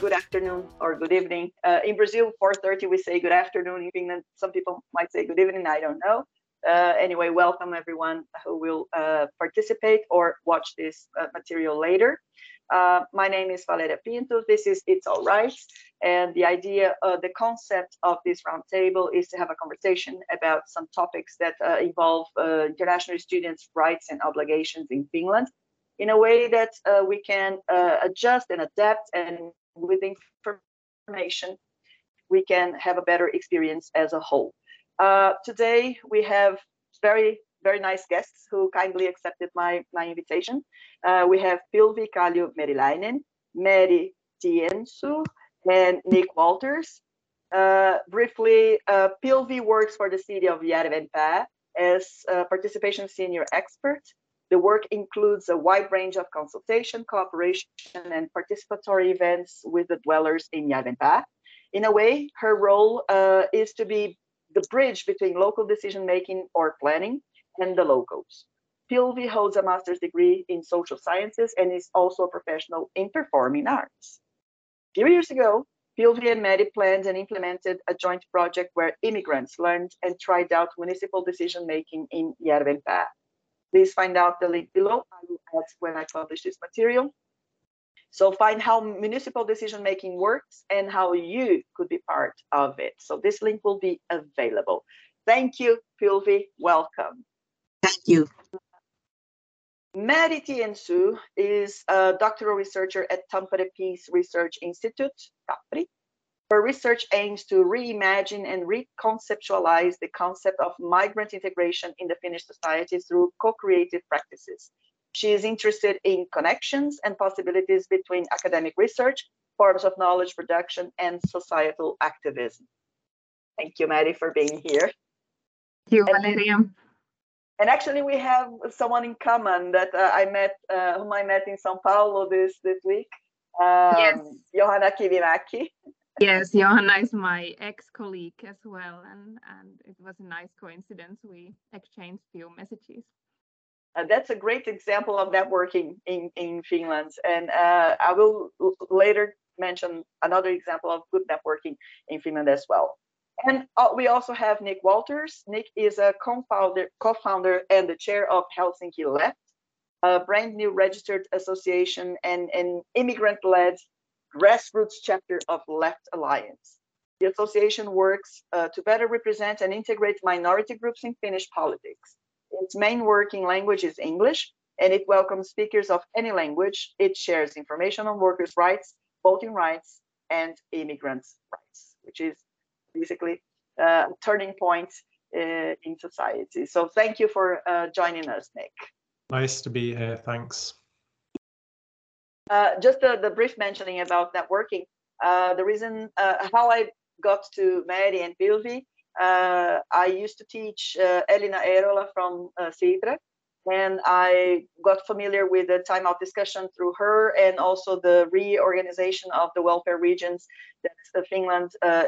good afternoon or good evening. Uh, in Brazil, 4.30, we say good afternoon. In Finland, some people might say good evening, I don't know. Uh, anyway, welcome everyone who will uh, participate or watch this uh, material later. Uh, my name is Valeria Pinto. This is It's All Right. And the idea, uh, the concept of this roundtable is to have a conversation about some topics that involve international students' rights and obligations in Finland in a way that uh, we can uh, adjust and adapt and with information, we can have a better experience as a whole. today, we have very very nice guests who kindly accepted my, my invitation. Uh, we have Pilvi Kallio Meriläinen, Meeri Tiensu, and Nick Walters. Uh, briefly, uh, Pilvi works for the city of Järvenpää as a participation senior expert. The work includes a wide range of consultation, cooperation, and participatory events with the dwellers in Järvenpää. In a way, her role uh, is to be the bridge between local decision making or planning and the locals. Pilvi holds a master's degree in social sciences and is also a professional in performing arts. A few years ago, Pilvi and Meeri planned and implemented a joint project where immigrants learned and tried out municipal decision making in Järvenpää. Please find out the link below. I will add when I publish this material. So find how municipal decision making works and how you could be part of it. So this link will be available. Thank you, Pilvi. Welcome. Thank you. Meeri Tiensu is a doctoral researcher at Tampere Peace Research Institute, Tampere. Her research aims to reimagine and reconceptualize the concept of migrant integration in the Finnish society through co-creative practices. She is interested in connections and possibilities between academic research, forms of knowledge production, and societal activism. Thank you, Meeri, for being here. Thank you, Valeria and actually we have someone in common that uh, I met, uh, whom I met in São Paulo this this week. Um, yes. Johanna Kivimäki. Yes, Johanna is my ex-colleague as well, and and it was a nice coincidence. We exchanged few messages. Uh, that's a great example of networking in in Finland, and uh, I will later mention another example of good networking in Finland as well. And uh, we also have Nick Walters. Nick is a co-founder, co-founder and the chair of Helsinki Left, a brand new registered association and an immigrant-led grassroots chapter of Left Alliance. The association works uh, to better represent and integrate minority groups in Finnish politics. Its main working language is English, and it welcomes speakers of any language. It shares information on workers' rights, voting rights, and immigrants' rights, which is basically uh, turning point uh, in society. So thank you for uh, joining us, Nick. Nice to be here. Thanks. Uh, just the, the, brief mentioning about networking. Uh, the reason uh, how I got to Meeri and Pilvi, I used to teach Elina Eerola from Sitra, and I got familiar with the timeout discussion through her and also the reorganization of the welfare regions that Finland uh,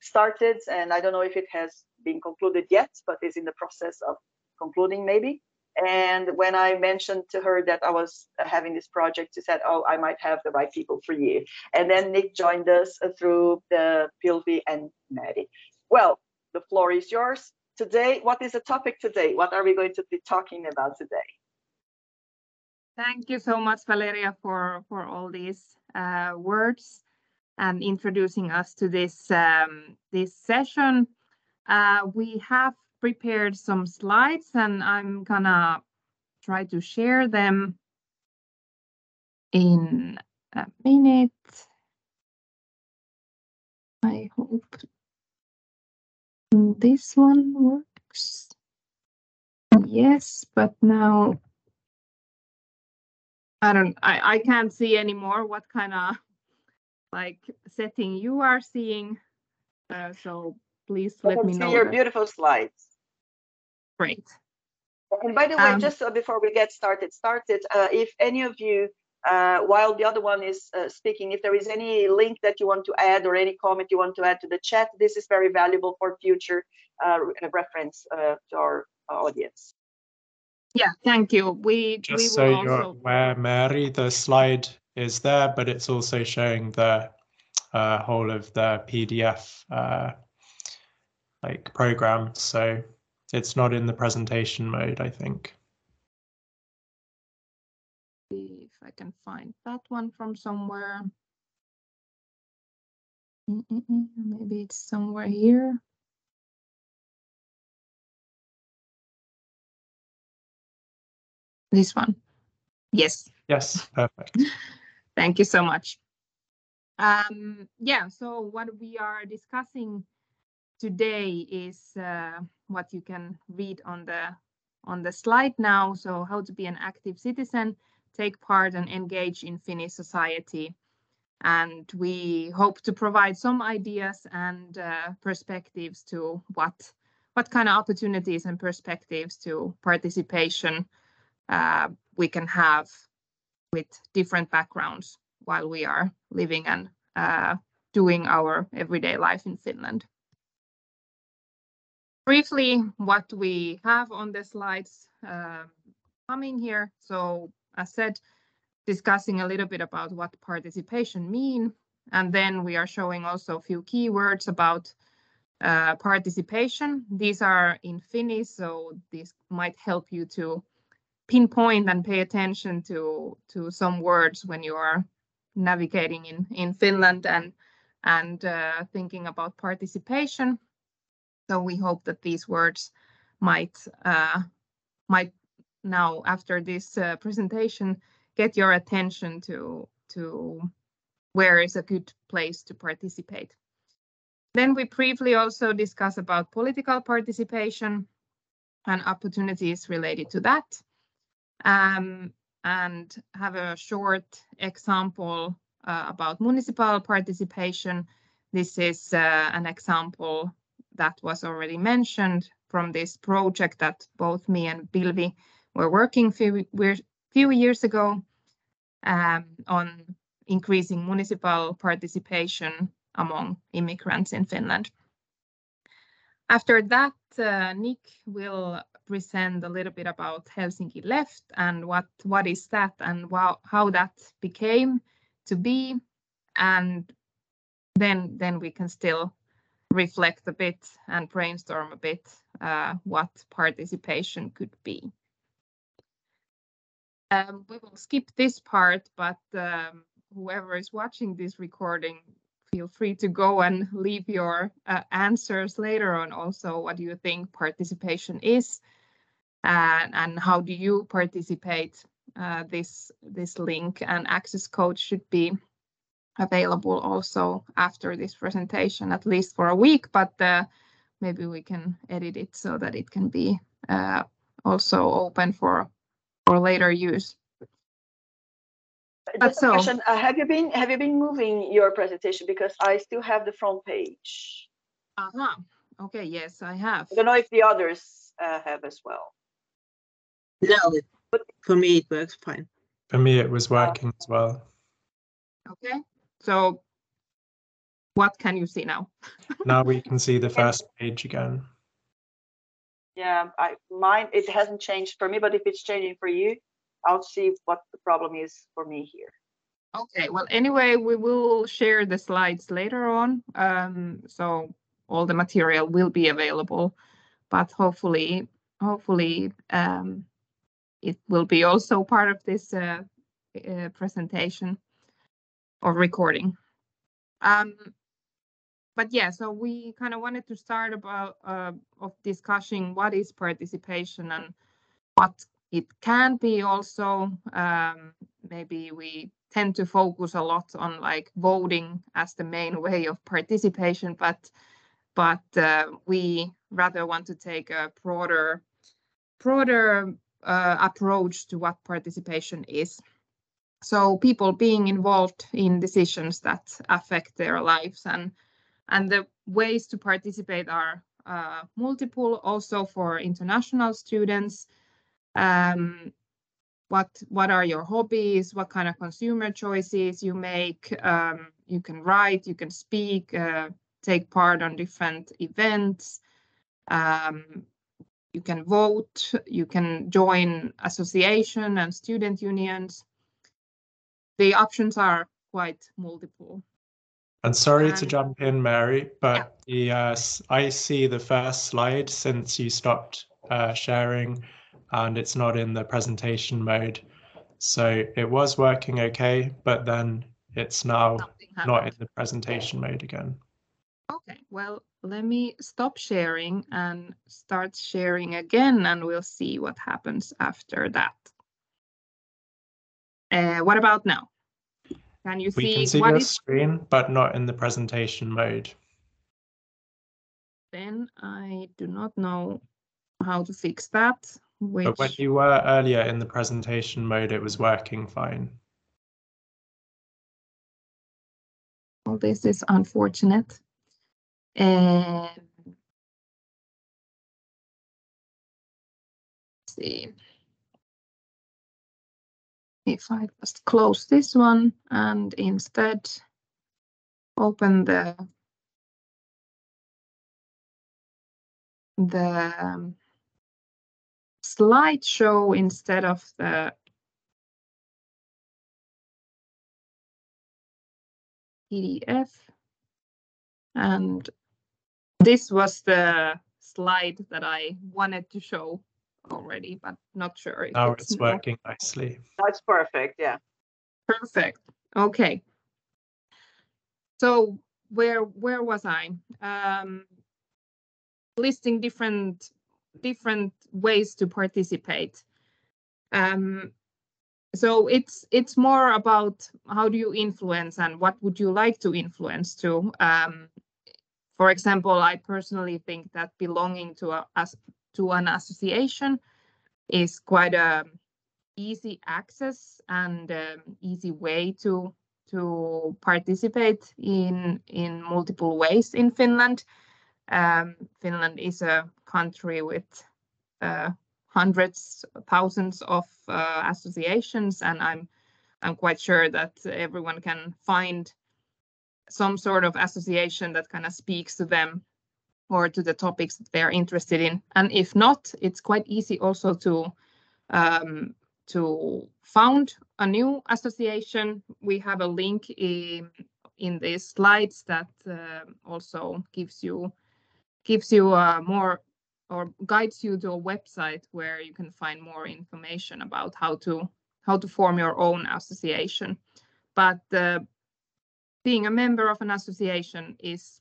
started, and I don't know if it has been concluded yet, but is in the process of concluding maybe. And when I mentioned to her that I was having this project, she said, "Oh, I might have the right people for you." And then Nick joined us through the Pilvi and Meeri. Well, the floor is yours. Today, what is the topic today? What are we going to be talking about today? Thank you so much, Valeria, for for all these uh, words and introducing us to this um, this session. Uh, we have prepared some slides and I'm gonna try to share them in a minute. I hope this one works. Yes, but now I don't I, I can't see anymore what kind of like setting you are seeing. Uh, so please let me know. your that. beautiful slides. Great. And by the way, um, just uh, before we get started, started, uh, if any of you, uh, while the other one is uh, speaking, if there is any link that you want to add or any comment you want to add to the chat, this is very valuable for future uh, reference to our audience. Yeah, thank you. We just we so you're aware, Meeri, the slide is there, but it's also showing the uh, whole of the PDF uh, like program. So it's not in the presentation mode, I think. See if I can find that one from somewhere. Mm -mm -mm, Maybe it's somewhere here. This one. Yes, Yes, perfect. Thank you so much. Um, yeah, so what we are discussing today is uh, what you can read on the on the slide now. So how to be an active citizen, take part and engage in Finnish society. And we hope to provide some ideas and uh, perspectives to what what kind of opportunities and perspectives to participation uh, we can have with different backgrounds while we are living and uh, doing our everyday life in Finland. Briefly, what we have on the slides uh, coming here. So as said, discussing a little bit about what participation mean, and then we are showing also a few keywords about uh, participation. These are in Finnish, so this might help you to pinpoint and pay attention to to some words when you are navigating in in Finland and and uh, thinking about participation. So we hope that these words might uh, might now after this uh, presentation get your attention to to where is a good place to participate. Then we briefly also discuss about political participation and opportunities related to that um, and have a short example uh, about municipal participation. This is uh, an example that was already mentioned from this project that both me and Pilvi were working few, few years ago um, on increasing municipal participation among immigrants in Finland. After that, uh, Nick will present a little bit about Helsinki Left and what what is that and how, how that became to be and then then we can still reflect a bit and brainstorm a bit uh, what participation could be. Um, we will skip this part, but um, whoever is watching this recording, feel free to go and leave your uh, answers later on also what do you think participation is and, and how do you participate. Uh, this this link and access code should be available also after this presentation, at least for a week, but uh, maybe we can edit it so that it can be uh, also open for for later use. But Just so, a question: uh, Have you been have you been moving your presentation because I still have the front page? Uh huh. Okay. Yes, I have. I don't know if the others uh, have as well. No, but for me it works fine. For me, it was working as well. Okay, so what can you see now? now we can see the first page again. Yeah, I mine it hasn't changed for me, but if it's changing for you, I'll see what the problem is for me here. Okay, well, anyway, we will share the slides later on. Um, so all the material will be available, but hopefully, hopefully um, it will be also part of this uh, uh, presentation or recording. Um, but yeah, so we kind of wanted to start about uh, of discussing what is participation and what it can be also. Um, maybe we tend to focus a lot on like voting as the main way of participation, but but uh, we rather want to take a broader broader uh, approach to what participation is. So people being involved in decisions that affect their lives and and the ways to participate are uh, multiple also for international students. Um, what what are your hobbies? What kind of consumer choices you make? Um, you can write, you can speak, uh, take part on different events. Um, you can vote, you can join association and student unions. The options are quite multiple. And sorry to jump in, Meeri, but the uh, I see the first slide since you stopped uh, sharing, and it's not in the presentation mode. So it was working okay, but then it's now not in the presentation mode again. Okay, well, let me stop sharing and start sharing again, and we'll see what happens after that. Uh, what about now? Can you We see can see what your is screen, but not in the presentation mode. then? I do not know how to fix that. Which But when you were earlier in the presentation mode, it was working fine. well, this is unfortunate. Um, see. If I just close this one and instead open the the um, slideshow instead of the PDF. And this was the slide that I wanted to show already, but not sure. if Now it's more- working nicely. That's perfect. Yeah. Perfect. Okay. So where where was I? Um, listing different different ways to participate. Um, so it's it's more about how do you influence and what would you like to influence to. Um, for example, I personally think that belonging to a as to an association is quite a easy access and um, easy way to to participate in in multiple ways in Finland. Um, Finland is a country with uh, hundreds, thousands of uh, associations, and I'm I'm quite sure that everyone can find some sort of association that kind of speaks to them or to the topics that they're interested in. And if not, it's quite easy also to um, to found a new association. We have a link in, in these slides that uh, also gives you gives you uh, more or guides you to a website where you can find more information about how to how to form your own association. But uh, being a member of an association is,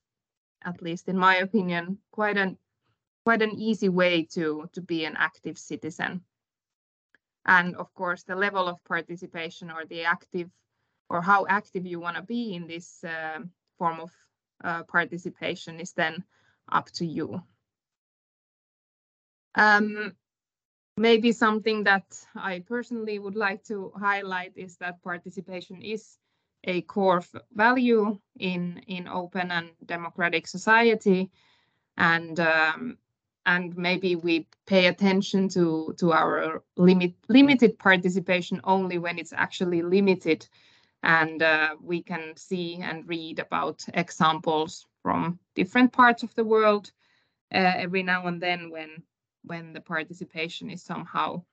at least in my opinion, quite an quite an easy way to to be an active citizen and of course the level of participation or the active or how active you want to be in this uh, form of uh, participation is then up to you. Um, maybe something that I personally would like to highlight is that participation is a core value in in open and democratic society. And um, and maybe we pay attention to to our limit limited participation only when it's actually limited. And uh, we can see and read about examples from different parts of the world uh, every now and then when when the participation is somehow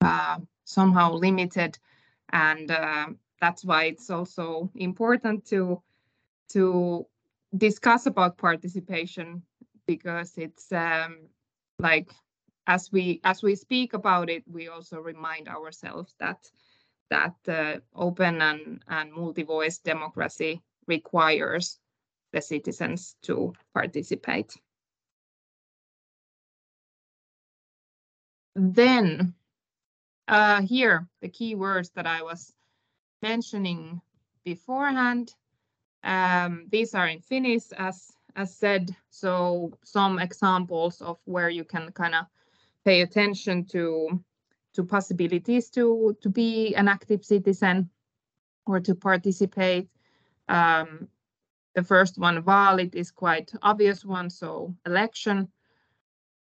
uh, somehow limited. And uh, that's why it's also important to to discuss about participation because it's um, like as we as we speak about it we also remind ourselves that that uh, open and and multi-voice democracy requires the citizens to participate. Then uh, here the key words that i was mentioning beforehand um, these are in finnish as as said, so some examples of where you can kind of pay attention to to possibilities to to be an active citizen or to participate. Um, the first one, vaalit, is quite obvious one, so election.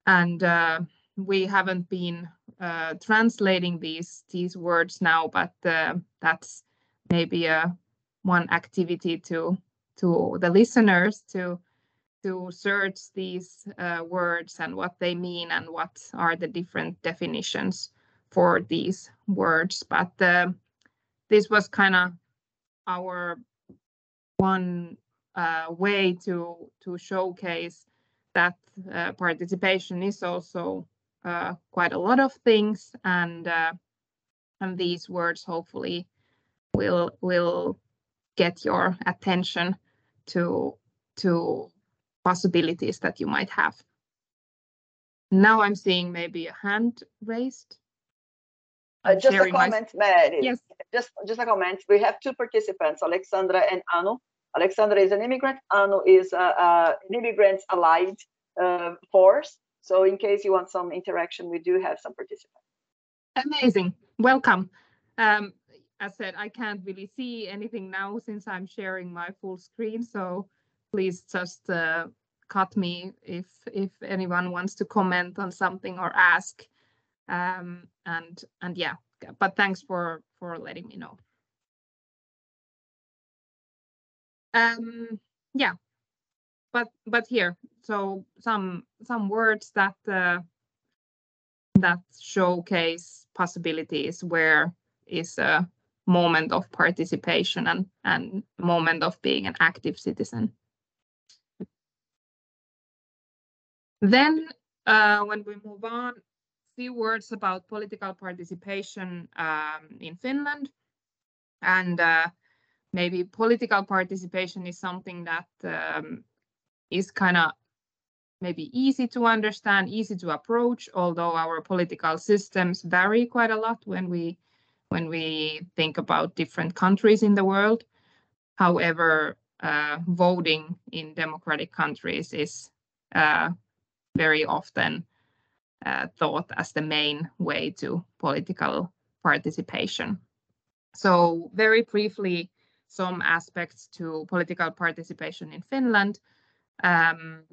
And uh, we haven't been uh, translating these these words now, but uh, that's maybe a one activity to to the listeners to to search these uh, words and what they mean and what are the different definitions for these words. But uh, this was kind of our one uh, way to to showcase that uh, participation is also uh, quite a lot of things and uh, and these words hopefully will will get your attention to to possibilities that you might have. Now I'm seeing maybe a hand raised. Uh, just a sharing my- comment, Meeri. Yes. Just, just a comment. We have two participants, Alexandra and Anu. Alexandra is an immigrant. Anu is uh, uh, an immigrants allied uh, force. So in case you want some interaction, we do have some participants. Amazing. Welcome. Um, as said, I can't really see anything now since I'm sharing my full screen. So please just uh, cut me if if anyone wants to comment on something or ask. Um, and and yeah, but thanks for for letting me know. Um, yeah, but but here, so some some words that uh, that showcase possibilities where is a moment of participation and and moment of being an active citizen. Then, uh, when we move on, few words about political participation um, in Finland, and uh, maybe political participation is something that um, is kind of maybe easy to understand, easy to approach, although our political systems vary quite a lot when we when we think about different countries in the world. However, uh, voting in democratic countries is uh, very often uh, thought as the main way to political participation. So very briefly, some aspects to political participation in Finland. Um,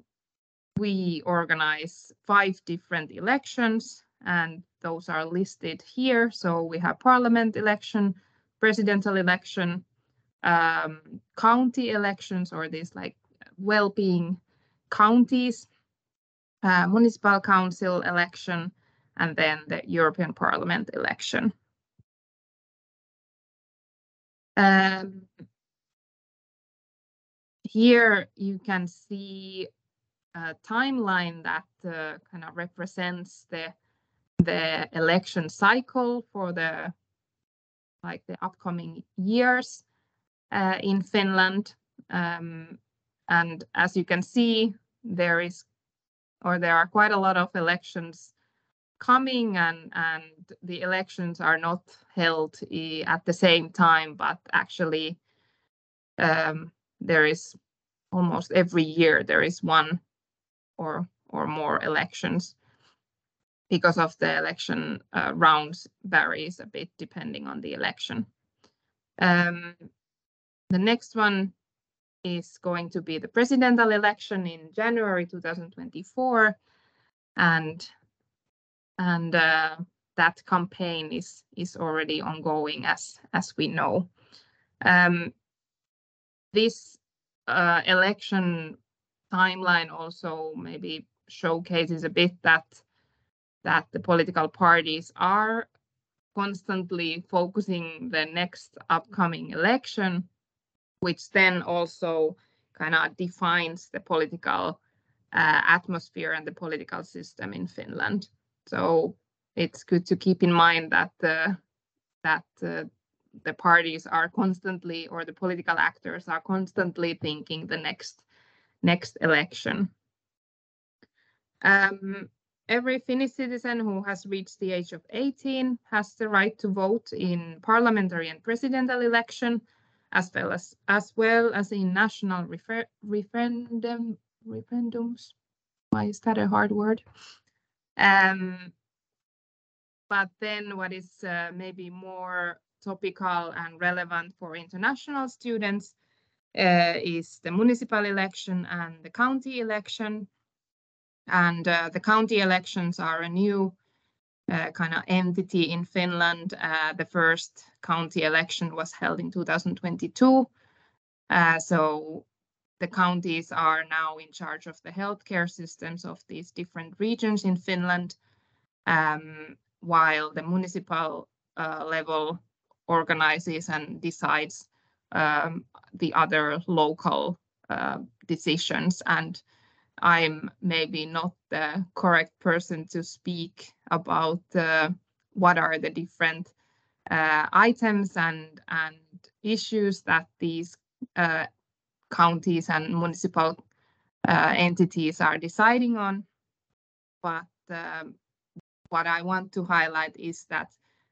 we organize five different elections and those are listed here. So we have parliament election, presidential election, um, county elections or these like well-being counties, uh, municipal council election, and then the European Parliament election. Um, here you can see a timeline that uh, kind of represents the the election cycle for the like the upcoming years uh, in Finland. Um, and as you can see, there is or there are quite a lot of elections coming and and the elections are not held at the same time but actually um, there is almost every year there is one or or more elections because of the election uh, rounds varies a bit depending on the election um, the next one is going to be the presidential election in January 2024, and and uh, that campaign is is already ongoing as as we know. Um, this uh, election timeline also maybe showcases a bit that that the political parties are constantly focusing the next upcoming election which then also kind of defines the political uh, atmosphere and the political system in Finland. So it's good to keep in mind that uh, that uh, the parties are constantly, or the political actors are constantly thinking the next next election. Um, every Finnish citizen who has reached the age of 18 has the right to vote in parliamentary and presidential election as well as as well as in national refer, referendum referendums. Why is that a hard word? Um, but then what is uh, maybe more topical and relevant for international students is the municipal election and the county election. And uh, the county elections are a new uh, kind of entity in Finland. Uh, the first county election was held in 2022. Uh, so the counties are now in charge of the healthcare systems of these different regions in Finland, um, while the municipal uh, level organizes and decides um, the other local uh, decisions. And I'm maybe not the correct person to speak about uh, what are the different uh, items and and issues that these uh, counties and municipal uh, entities are deciding on. But um, what I want to highlight is that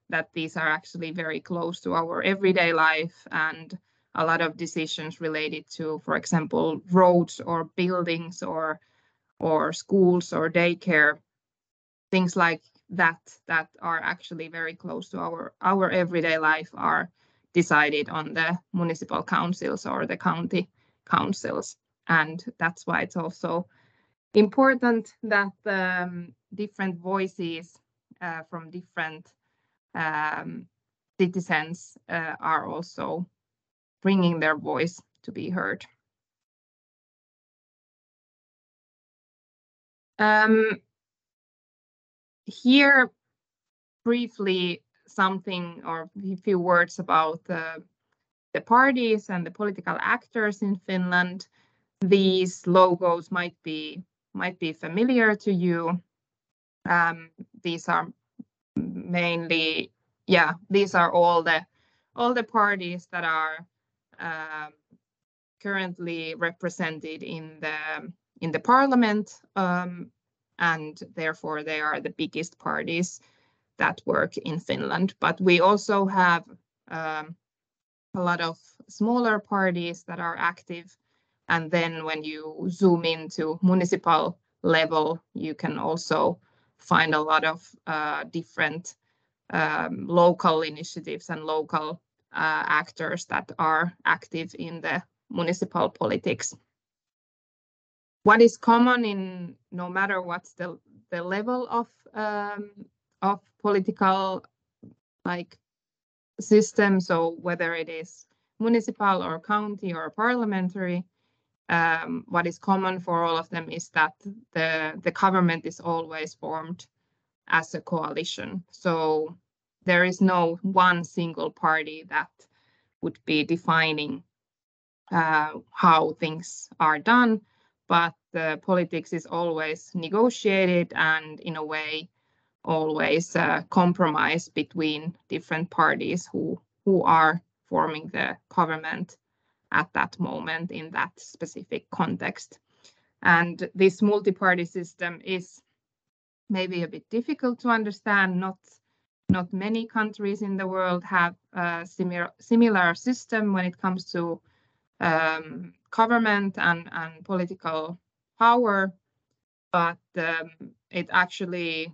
that these are actually very close to our everyday life and a lot of decisions related to, for example, roads or buildings or or schools or daycare, things like that that are actually very close to our our everyday life are decided on the municipal councils or the county councils. And that's why it's also important that um, different voices uh, from different um, citizens uh, are also bringing their voice to be heard. Um, here, briefly, something or a few words about the, the parties and the political actors in Finland. These logos might be might be familiar to you. Um, these are mainly, yeah, these are all the all the parties that are um, currently represented in the in the parliament, um, and therefore they are the biggest parties that work in Finland. But we also have um, a lot of smaller parties that are active. And then when you zoom into municipal level, you can also find a lot of uh, different um, local initiatives and local uh, actors that are active in the municipal politics. What is common in no matter what's the, the level of um, of political like system, so whether it is municipal or county or parliamentary, um, what is common for all of them is that the the government is always formed as a coalition. So there is no one single party that would be defining uh, how things are done, but the politics is always negotiated and in a way always a compromise between different parties who who are forming the government at that moment in that specific context. And this multi-party system is maybe a bit difficult to understand, not not many countries in the world have a similar, similar system when it comes to um, government and, and political power, but um, it actually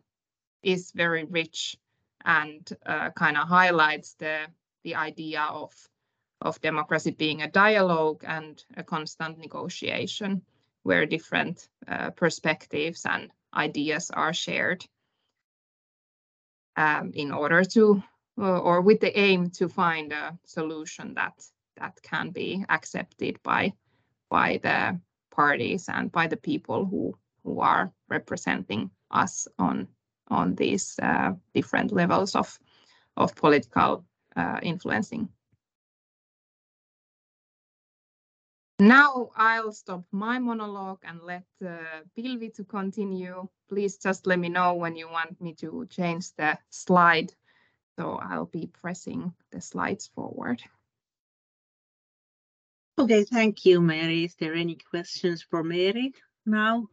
is very rich and uh, kind of highlights the, the idea of, of democracy being a dialogue and a constant negotiation where different uh, perspectives and ideas are shared um, in order to, uh, or with the aim to find a solution that that can be accepted by by the parties and by the people who who are representing us on on these uh, different levels of of political uh, influencing. Now I'll stop my monologue and let uh, Pilvi to continue. Please just let me know when you want me to change the slide. So I'll be pressing the slides forward. Okay, thank you, Meeri. Is there any questions for Meeri now?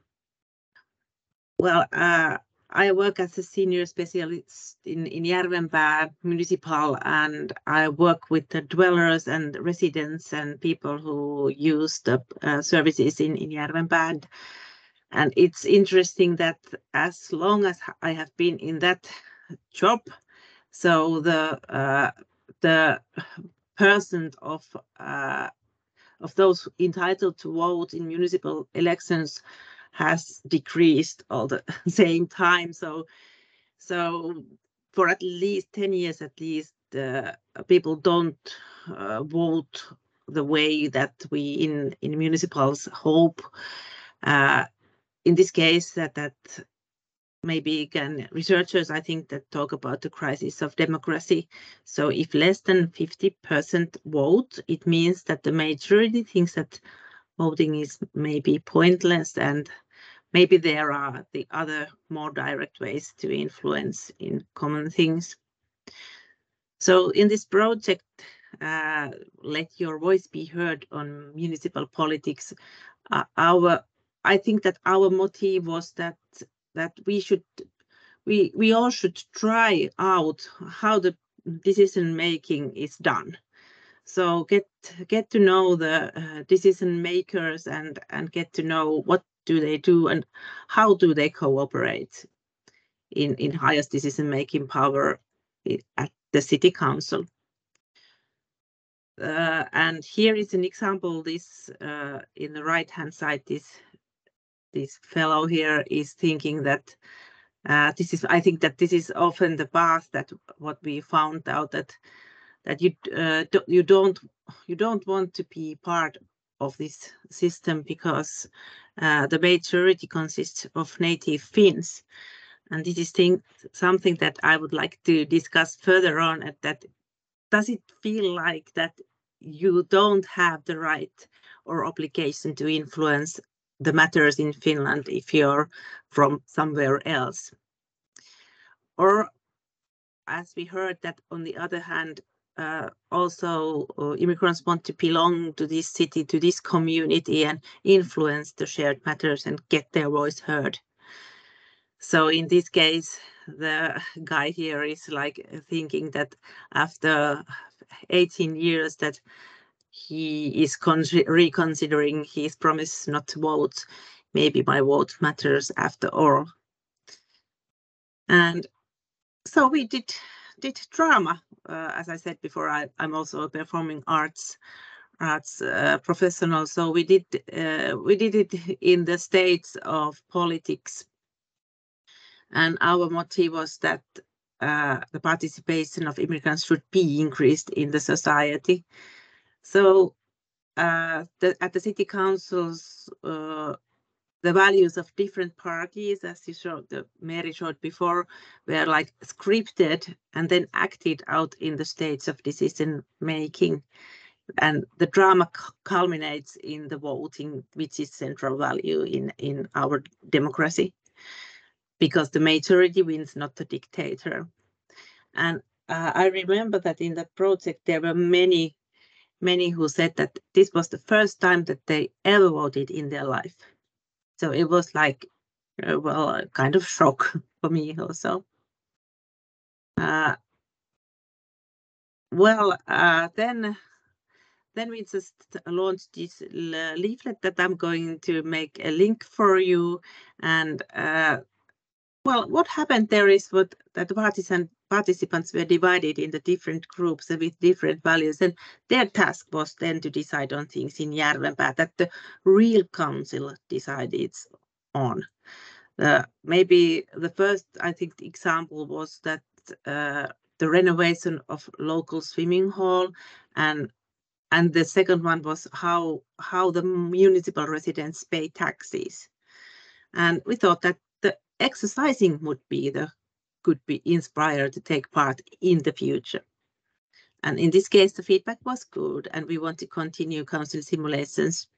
Well, uh, I work as a senior specialist in, in Järvenpää municipal and I work with the dwellers and residents and people who use the uh, services in, in Järvenpää. And it's interesting that as long as I have been in that job, so the uh, the percent of uh, of those entitled to vote in municipal elections has decreased all the same time. So, so for at least 10 years at least, uh, people don't uh, vote the way that we in, in municipals hope. Uh, in this case, that, that maybe again, researchers I think that talk about the crisis of democracy. So if less than 50% vote, it means that the majority thinks that voting is maybe pointless and maybe there are the other more direct ways to influence in common things. So in this project, uh, let your voice be heard on municipal politics. Uh, our, I think that our motive was that that we should, we we all should try out how the decision making is done. So get get to know the uh, decision makers and and get to know what do they do and how do they cooperate in in highest decision making power at the city council. Uh, and here is an example. This uh, in the right hand side, this this fellow here is thinking that uh, this is. I think that this is often the path that what we found out that that you uh, do, you don't you don't want to be part of this system because uh, the majority consists of native Finns. And this is thing, something that I would like to discuss further on at that does it feel like that you don't have the right or obligation to influence the matters in Finland if you're from somewhere else? Or as we heard that on the other hand, uh, also uh, immigrants want to belong to this city, to this community and influence the shared matters and get their voice heard. So in this case, the guy here is like thinking that after 18 years that he is reconsidering his promise not to vote. Maybe my vote matters after all. And so we did did drama. Uh, as I said before, I, am also a performing arts arts uh, professional. So we did uh, we did it in the states of politics, and our motive was that uh, the participation of immigrants should be increased in the society. So uh, the, at the city councils, uh, the values of different parties, as you showed, the Meeri showed before, were like scripted and then acted out in the states of decision making. And the drama culminates in the voting, which is central value in, in our democracy, because the majority wins, not the dictator. And uh, I remember that in the project, there were many, many who said that this was the first time that they ever voted in their life so it was like, uh, well, a kind of shock for me also. Uh, well, uh, then then we just launched this leaflet that I'm going to make a link for you. And uh, well, what happened there is what that the partisan participants were divided into different groups with different values, and their task was then to decide on things in Järvenpää that the real council decided on. Uh, maybe the first, I think, example was that uh, the renovation of local swimming hall, and and the second one was how how the municipal residents pay taxes, and we thought that the exercising would be the could be inspired to take part in the future. And in this case, the feedback was good, and we want to continue council simulations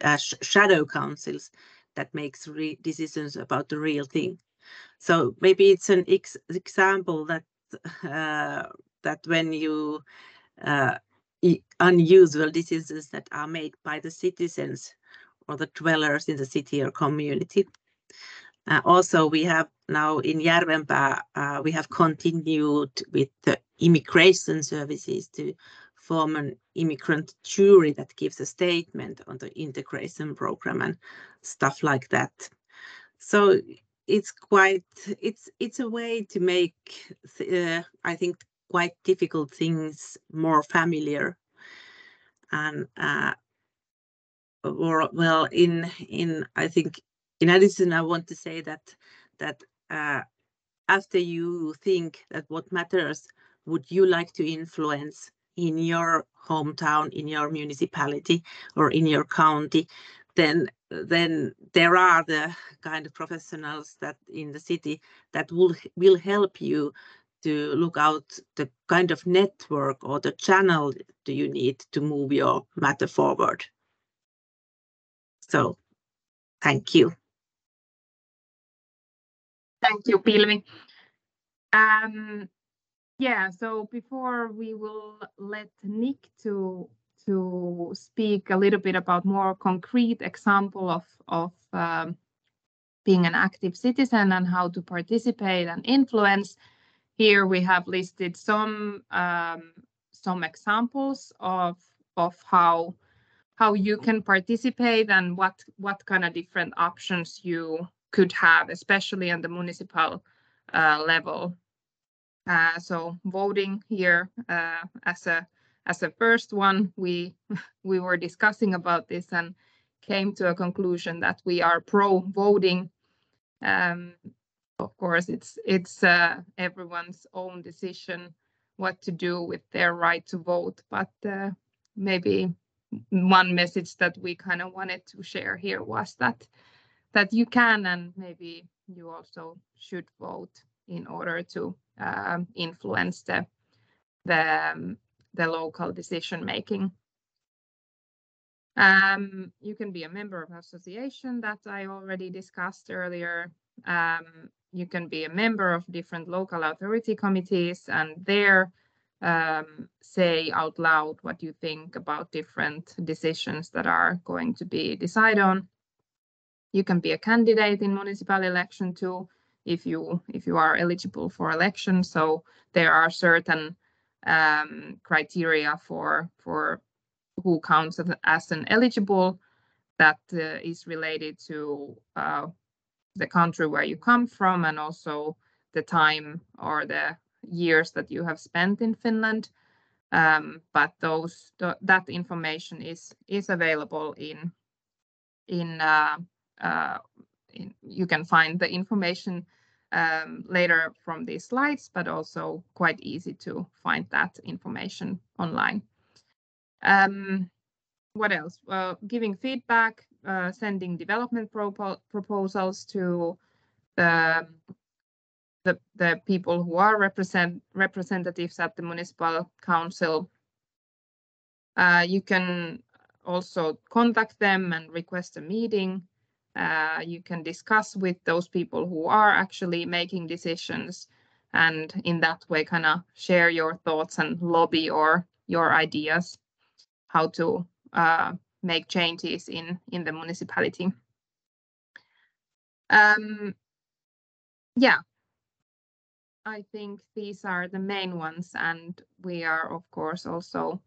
as shadow councils that makes decisions about the real thing. So maybe it's an ex example that uh, that when you uh, unusual decisions that are made by the citizens or the dwellers in the city or community. Uh, also, we have now in Järvenpää, uh, we have continued with the immigration services to form an immigrant jury that gives a statement on the integration program and stuff like that. So it's quite it's it's a way to make uh, I think quite difficult things more familiar and uh, or well in in I think in addition, I want to say that that uh, after you think that what matters would you like to influence in your hometown, in your municipality, or in your county, then then there are the kind of professionals that in the city that will will help you to look out the kind of network or the channel do you need to move your matter forward. So thank you. Thank you, Pilvi. Um, yeah, so before we will let Nick to to speak a little bit about more concrete example of of um, being an active citizen and how to participate and influence. Here we have listed some um, some examples of of how how you can participate and what what kind of different options you could have, especially on the municipal uh, level. Uh, so voting here uh, as a as a first one, we we were discussing about this and came to a conclusion that we are pro voting. Um, of course, it's it's uh, everyone's own decision what to do with their right to vote, but uh, maybe one message that we kind of wanted to share here was that that you can and maybe you also should vote in order to um, influence the the um, the local decision making. Um, you can be a member of association that I already discussed earlier. Um, you can be a member of different local authority committees and there um, say out loud what you think about different decisions that are going to be decided on. You can be a candidate in municipal election too if you if you are eligible for election. So there are certain um, criteria for for who counts as an eligible that uh, is related to uh, the country where you come from and also the time or the years that you have spent in Finland. Um, but those th that information is is available in in, uh, in you can find the information um, later from these slides, but also quite easy to find that information online. Um, what else? Well, giving feedback, uh, sending development propo proposals to the, the, the people who are represent representatives at the municipal council. Uh, you can also contact them and request a meeting uh, you can discuss with those people who are actually making decisions and in that way kind of share your thoughts and lobby or your ideas how to uh, make changes in in the municipality. Um, yeah. I think these are the main ones and we are of course also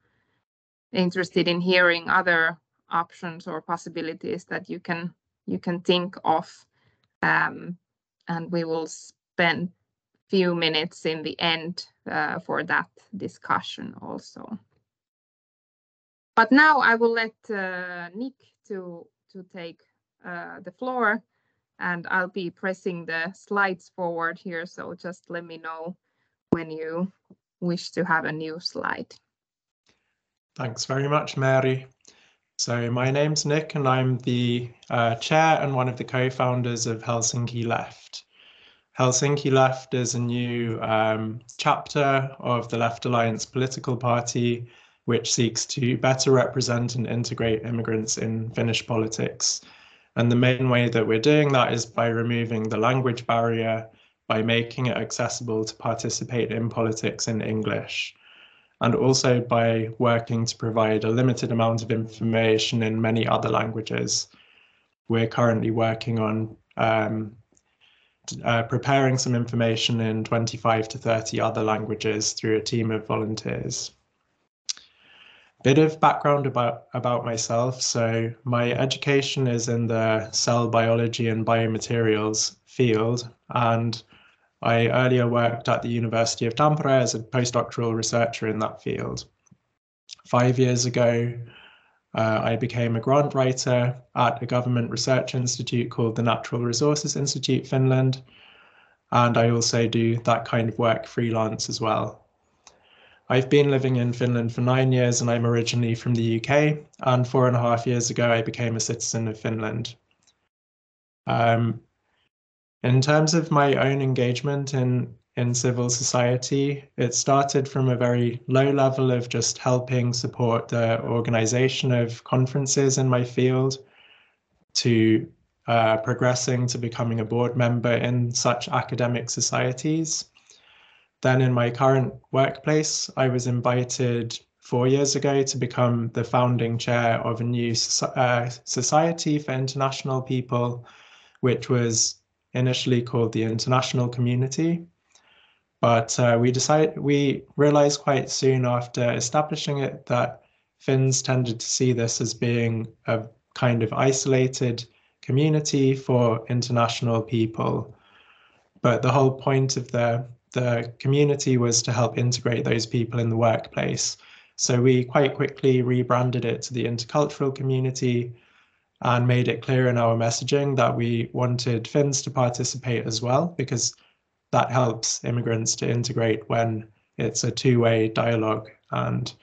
interested in hearing other options or possibilities that you can you can think of. Um, and we will spend few minutes in the end uh, for that discussion also. But now I will let uh, Nick to, to take uh, the floor and I'll be pressing the slides forward here. So just let me know when you wish to have a new slide. Thanks very much, Meeri. So my name's Nick and I'm the uh, chair and one of the co-founders of Helsinki Left. Helsinki Left is a new um, chapter of the Left Alliance political party, which seeks to better represent and integrate immigrants in Finnish politics. And the main way that we're doing that is by removing the language barrier, by making it accessible to participate in politics in English and also by working to provide a limited amount of information in many other languages. We're currently working on um, uh, preparing some information in 25 to 30 other languages through a team of volunteers. Bit of background about, about myself. So my education is in the cell biology and biomaterials field, and I earlier worked at the University of Tampere as a postdoctoral researcher in that field. Five years ago, uh, I became a grant writer at a government research institute called the Natural Resources Institute Finland, and I also do that kind of work freelance as well. I've been living in Finland for nine years and I'm originally from the UK. And four and a half years ago, I became a citizen of Finland. Um, in terms of my own engagement in, in civil society, it started from a very low level of just helping support the organization of conferences in my field to uh, progressing to becoming a board member in such academic societies. Then in my current workplace, I was invited four years ago to become the founding chair of a new uh, society for international people, which was initially called the International Community. But uh, we decided we realized quite soon after establishing it that Finns tended to see this as being a kind of isolated community for international people. But the whole point of the the community was to help integrate those people in the workplace. So we quite quickly rebranded it to the intercultural community and made it clear in our messaging that we wanted Finns to participate as well, because that helps immigrants to integrate when it's a two-way dialogue and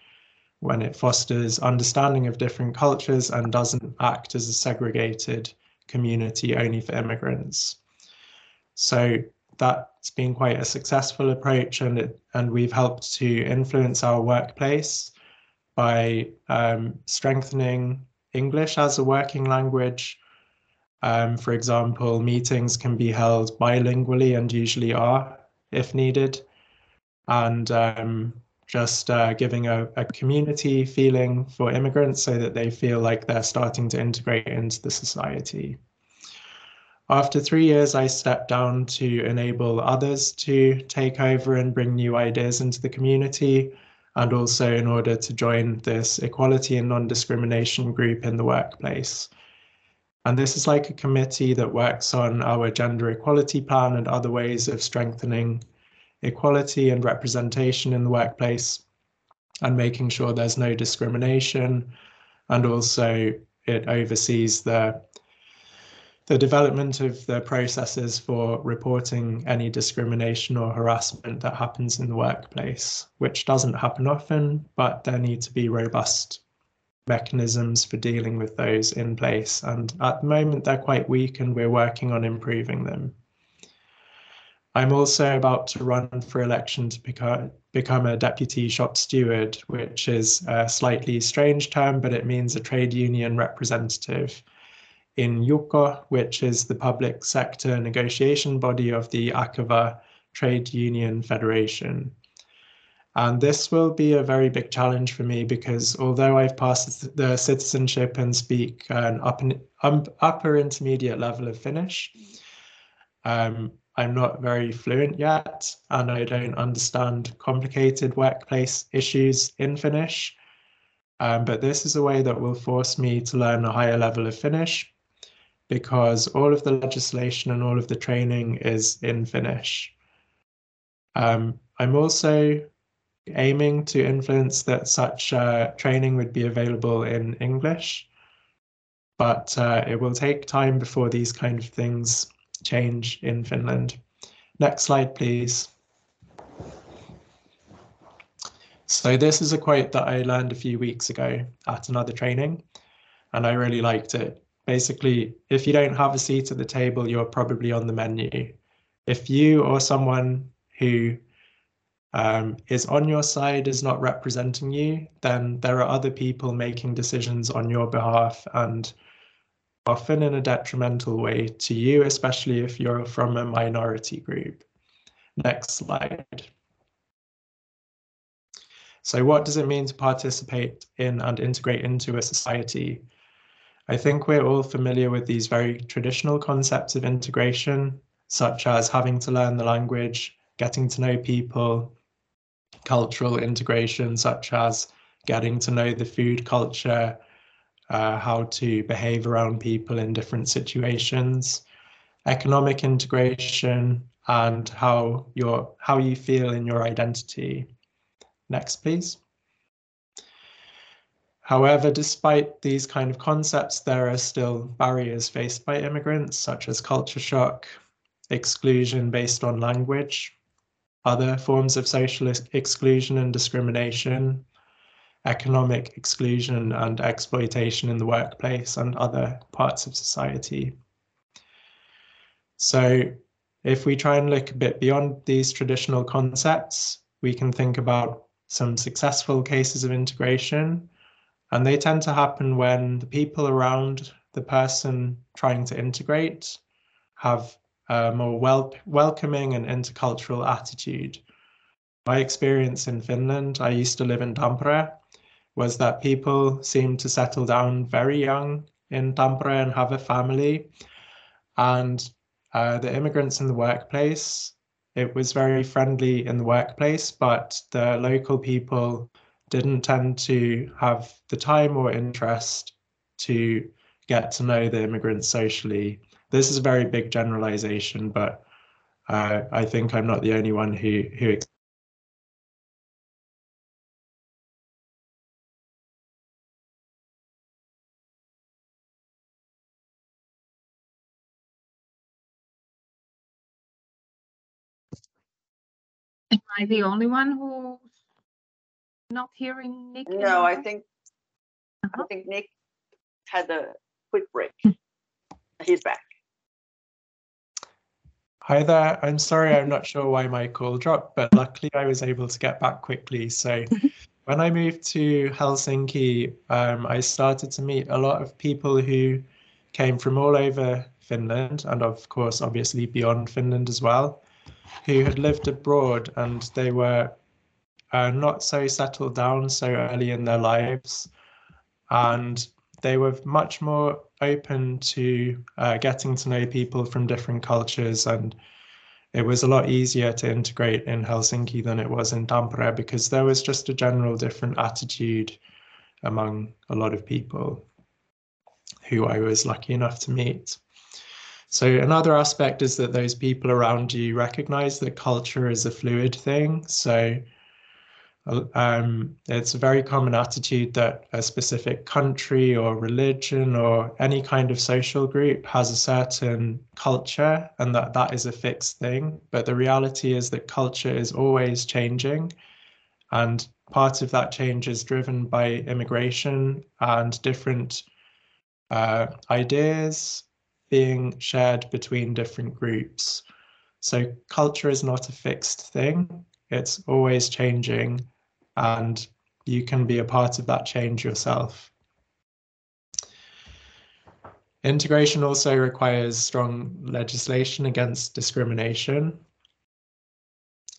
when it fosters understanding of different cultures and doesn't act as a segregated community only for immigrants. So that's been quite a successful approach and it, and we've helped to influence our workplace by um, strengthening English as a working language. Um, for example, meetings can be held bilingually and usually are if needed. And um, just uh, giving a, a community feeling for immigrants so that they feel like they're starting to integrate into the society. After three years, I stepped down to enable others to take over and bring new ideas into the community, and also in order to join this equality and non discrimination group in the workplace. And this is like a committee that works on our gender equality plan and other ways of strengthening equality and representation in the workplace and making sure there's no discrimination. And also, it oversees the the development of the processes for reporting any discrimination or harassment that happens in the workplace, which doesn't happen often, but there need to be robust mechanisms for dealing with those in place. And at the moment, they're quite weak, and we're working on improving them. I'm also about to run for election to become, become a deputy shop steward, which is a slightly strange term, but it means a trade union representative in JUKO, which is the public sector negotiation body of the Akava Trade Union Federation. And this will be a very big challenge for me because although I've passed the citizenship and speak an upper, um, upper intermediate level of Finnish, um, I'm not very fluent yet and I don't understand complicated workplace issues in Finnish. Um, but this is a way that will force me to learn a higher level of Finnish because all of the legislation and all of the training is in Finnish. Um, I'm also aiming to influence that such uh, training would be available in English, but uh, it will take time before these kind of things change in Finland. Next slide, please. So this is a quote that I learned a few weeks ago at another training, and I really liked it basically, if you don't have a seat at the table, you're probably on the menu. If you or someone who um, is on your side is not representing you, then there are other people making decisions on your behalf and often in a detrimental way to you, especially if you're from a minority group. Next slide. So what does it mean to participate in and integrate into a society? I think we're all familiar with these very traditional concepts of integration, such as having to learn the language, getting to know people, cultural integration, such as getting to know the food culture, uh, how to behave around people in different situations, economic integration, and how your how you feel in your identity. Next, please. However, despite these kind of concepts, there are still barriers faced by immigrants, such as culture shock, exclusion based on language, other forms of social exclusion and discrimination, economic exclusion and exploitation in the workplace and other parts of society. So if we try and look a bit beyond these traditional concepts, we can think about some successful cases of integration. And they tend to happen when the people around the person trying to integrate have a more wel welcoming and intercultural attitude. My experience in Finland, I used to live in Tampere, was that people seem to settle down very young in Tampere and have a family. And uh, the immigrants in the workplace, it was very friendly in the workplace, but the local people didn't tend to have the time or interest to get to know the immigrants socially. This is a very big generalization, but uh, I think I'm not the only one who who Am I the only one who's not hearing Nick? No, I think I Uh-huh. think Nick had a quick break. He's back. Hi there. I'm sorry, I'm not sure why my call dropped, but luckily I was able to get back quickly. So when I moved to Helsinki, um, I started to meet a lot of people who came from all over Finland and of course, obviously beyond Finland as well, who had lived abroad and they were uh, not so settled down so early in their lives. And they were much more open to uh, getting to know people from different cultures and it was a lot easier to integrate in Helsinki than it was in Tampere because there was just a general different attitude among a lot of people who I was lucky enough to meet. So another aspect is that those people around you recognize that culture is a fluid thing. So um, it's a very common attitude that a specific country or religion or any kind of social group has a certain culture and that that is a fixed thing. But the reality is that culture is always changing. And part of that change is driven by immigration and different uh, ideas being shared between different groups. So culture is not a fixed thing. It's always changing and you can be a part of that change yourself. Integration also requires strong legislation against discrimination.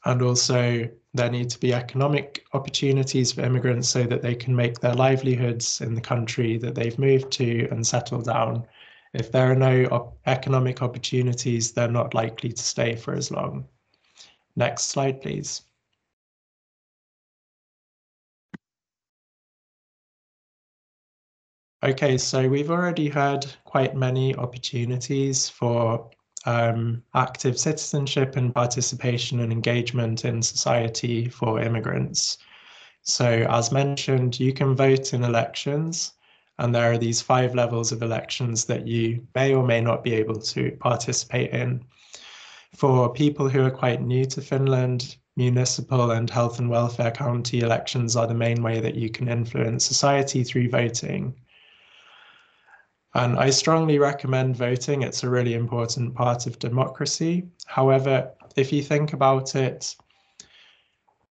And also there need to be economic opportunities for immigrants so that they can make their livelihoods in the country that they've moved to and settle down. If there are no op economic opportunities, they're not likely to stay for as long. Next slide, please. Okay, so we've already heard quite many opportunities for um, active citizenship and participation and engagement in society for immigrants. So as mentioned, you can vote in elections and there are these five levels of elections that you may or may not be able to participate in. For people who are quite new to Finland, municipal and health and welfare county elections are the main way that you can influence society through voting. And I strongly recommend voting. It's a really important part of democracy. However, if you think about it,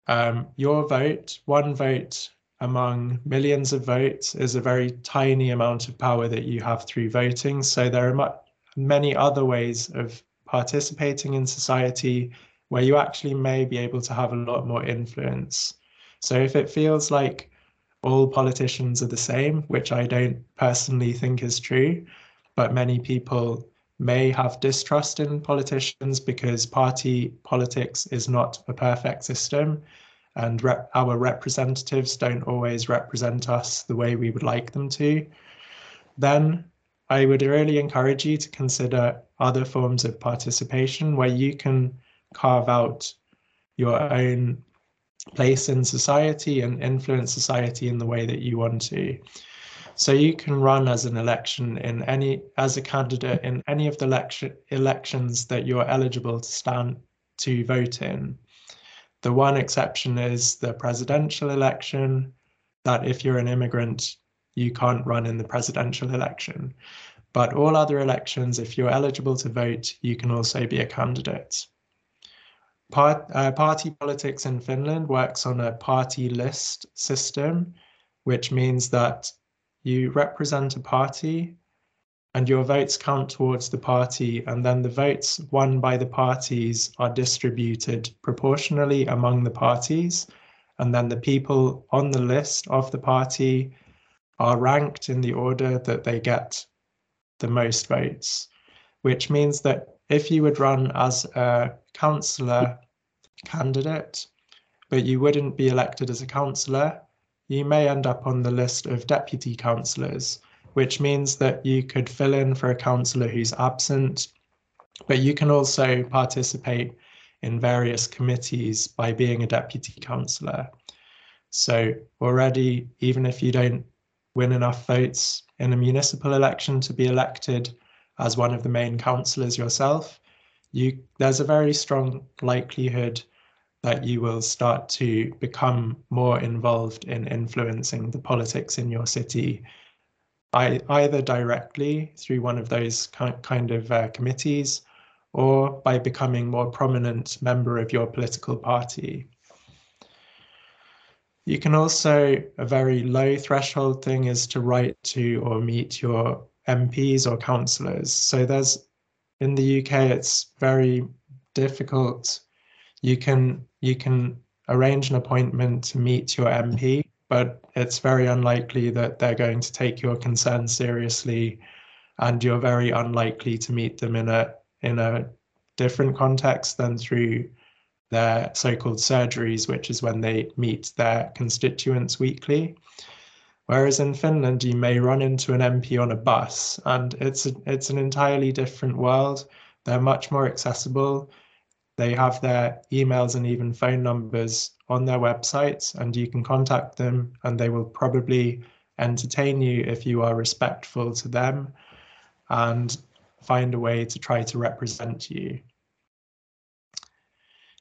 um, your vote, one vote among millions of votes, is a very tiny amount of power that you have through voting. So there are many other ways of participating in society where you actually may be able to have a lot more influence. So if it feels like all politicians are the same, which I don't personally think is true, but many people may have distrust in politicians because party politics is not a perfect system and rep our representatives don't always represent us the way we would like them to, then I would really encourage you to consider other forms of participation where you can carve out your own place in society and influence society in the way that you want to. So you can run as an election in any as a candidate in any of the election elections that you're eligible to stand to vote in. The one exception is the presidential election, that if you're an immigrant, you can't run in the presidential election. But all other elections, if you're eligible to vote, you can also be a candidate. Part, uh, party politics in Finland works on a party list system, which means that you represent a party and your votes count towards the party, and then the votes won by the parties are distributed proportionally among the parties, and then the people on the list of the party are ranked in the order that they get the most votes, which means that if you would run as a councillor candidate, but you wouldn't be elected as a councillor, you may end up on the list of deputy councillors, which means that you could fill in for a councillor who's absent, but you can also participate in various committees by being a deputy councillor. So already, even if you don't win enough votes in a municipal election to be elected as one of the main councillors yourself, you there's a very strong likelihood that you will start to become more involved in influencing the politics in your city, I, either directly through one of those kind of uh, committees or by becoming more prominent member of your political party. You can also, a very low threshold thing is to write to or meet your MPs or councillors. So there's, in the UK, it's very difficult. You can, you can arrange an appointment to meet your MP, but it's very unlikely that they're going to take your concerns seriously and you're very unlikely to meet them in a in a different context than through their so-called surgeries, which is when they meet their constituents weekly. Whereas in Finland, you may run into an MP on a bus, and it's a, it's an entirely different world. They're much more accessible. They have their emails and even phone numbers on their websites, and you can contact them, and they will probably entertain you if you are respectful to them and find a way to try to represent you.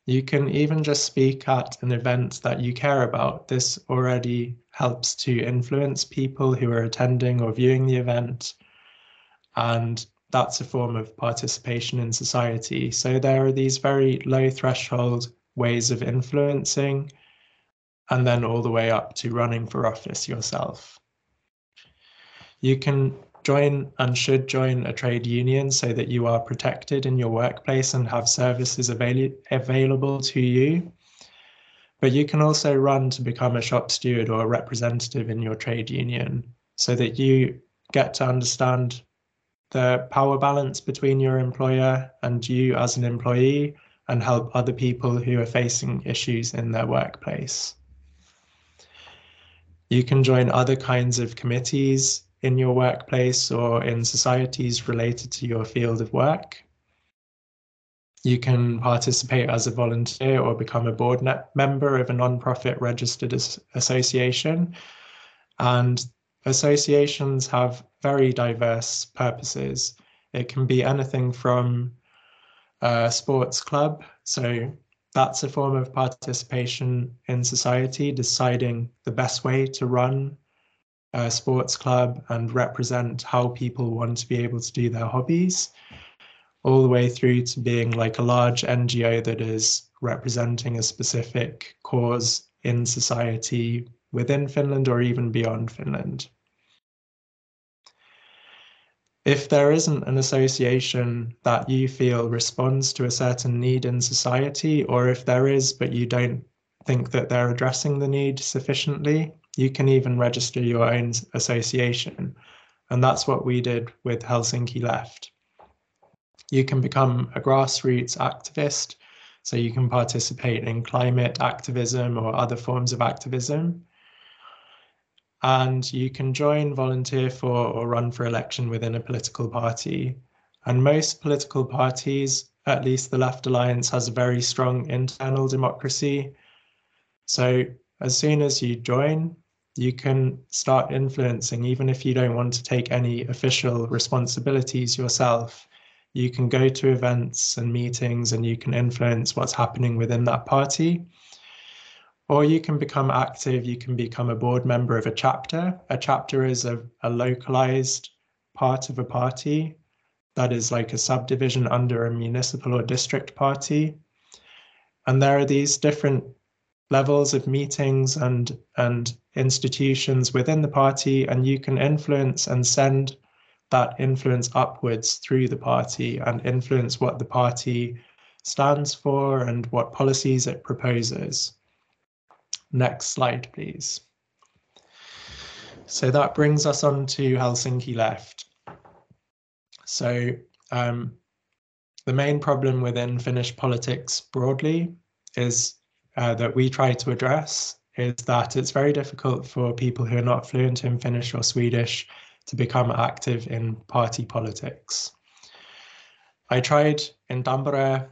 You can even just speak at an event that you care about. This already helps to influence people who are attending or viewing the event. And that's a form of participation in society. So there are these very low threshold ways of influencing, and then all the way up to running for office yourself. You can join and should join a trade union so that you are protected in your workplace and have services avail- available to you. But you can also run to become a shop steward or a representative in your trade union so that you get to understand the power balance between your employer and you as an employee and help other people who are facing issues in their workplace. You can join other kinds of committees in your workplace or in societies related to your field of work. You can participate as a volunteer or become a board member of a non-profit registered as association. And associations have very diverse purposes. It can be anything from a sports club, so that's a form of participation in society, deciding the best way to run a sports club and represent how people want to be able to do their hobbies, all the way through to being like a large NGO that is representing a specific cause in society within Finland or even beyond Finland. If there isn't an association that you feel responds to a certain need in society, or if there is, but you don't think that they're addressing the need sufficiently, you can even register your own association. And that's what we did with Helsinki Left. You can become a grassroots activist, so you can participate in climate activism or other forms of activism. And you can join, volunteer for, or run for election within a political party. And most political parties, at least the Left Alliance, has a very strong internal democracy. So as soon as you join, you can start influencing, even if you don't want to take any official responsibilities yourself. You can go to events and meetings and you can influence what's happening within that party. or you can become active, you can become a board member of a chapter. A chapter is a, a localized part of a party that is like a subdivision under a municipal or district party. And there are these different levels of meetings and and institutions within the party and you can influence and send that influence upwards through the party and influence what the party stands for and what policies it proposes. Next slide, please. So that brings us on to Helsinki Left. So um, the main problem within Finnish politics broadly is uh, that we try to address is that it's very difficult for people who are not fluent in Finnish or Swedish to become active in party politics. I tried in Tampere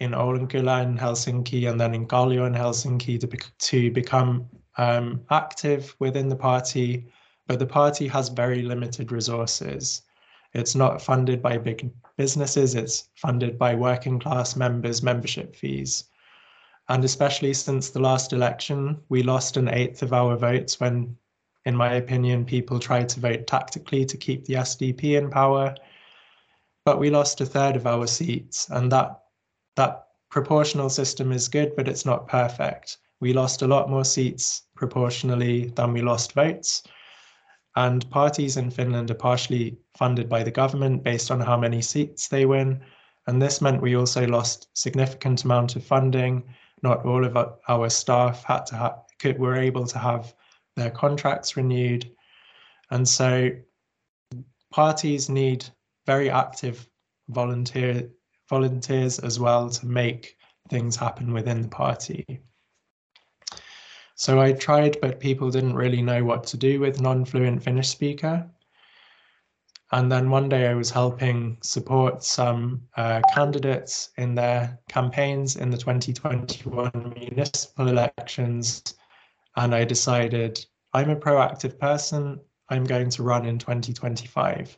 in Oulunkylä in Helsinki and then in Kallio in Helsinki to, be, to become um, active within the party, but the party has very limited resources. It's not funded by big businesses, it's funded by working class members' membership fees. And especially since the last election, we lost an eighth of our votes when, in my opinion, people tried to vote tactically to keep the SDP in power. But we lost a third of our seats, and that that proportional system is good, but it's not perfect. We lost a lot more seats proportionally than we lost votes. And parties in Finland are partially funded by the government based on how many seats they win. And this meant we also lost significant amount of funding. Not all of our staff had to ha- could, were able to have their contracts renewed. And so parties need very active volunteer volunteers as well to make things happen within the party. So I tried, but people didn't really know what to do with non-fluent Finnish speaker. And then one day I was helping support some uh, candidates in their campaigns in the 2021 municipal elections. And I decided I'm a proactive person. I'm going to run in 2025.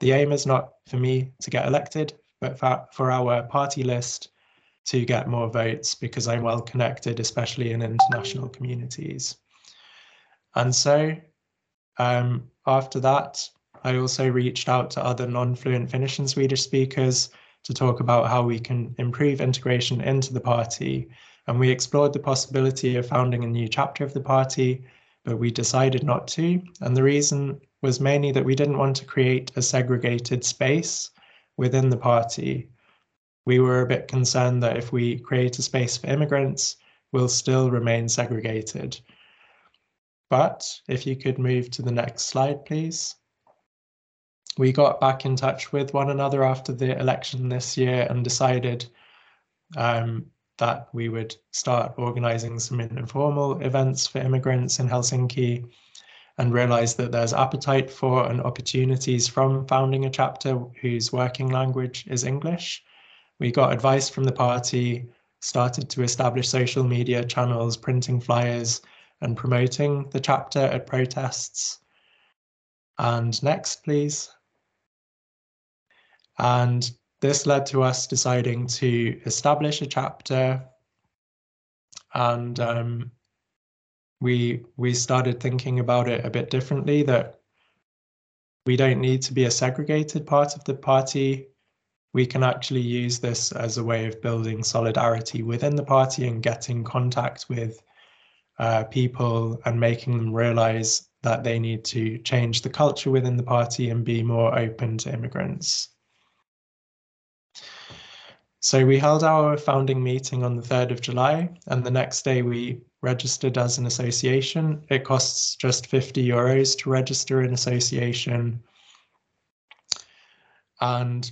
The aim is not for me to get elected, but for, for our party list to get more votes because I'm well connected, especially in international communities. And so um, after that, I also reached out to other non-fluent Finnish and Swedish speakers to talk about how we can improve integration into the party. And we explored the possibility of founding a new chapter of the party, but we decided not to. And the reason was mainly that we didn't want to create a segregated space within the party, we were a bit concerned that if we create a space for immigrants, we'll still remain segregated. But if you could move to the next slide, please. We got back in touch with one another after the election this year and decided um, that we would start organizing some informal events for immigrants in Helsinki and realize that there's appetite for and opportunities from founding a chapter whose working language is English. We got advice from the party, started to establish social media channels, printing flyers, and promoting the chapter at protests. And next, please. And this led to us deciding to establish a chapter and um, we we started thinking about it a bit differently that we don't need to be a segregated part of the party we can actually use this as a way of building solidarity within the party and getting contact with uh, people and making them realize that they need to change the culture within the party and be more open to immigrants. So we held our founding meeting on the 3rd of July, and the next day we registered as an association. It costs just 50 euros to register an association. And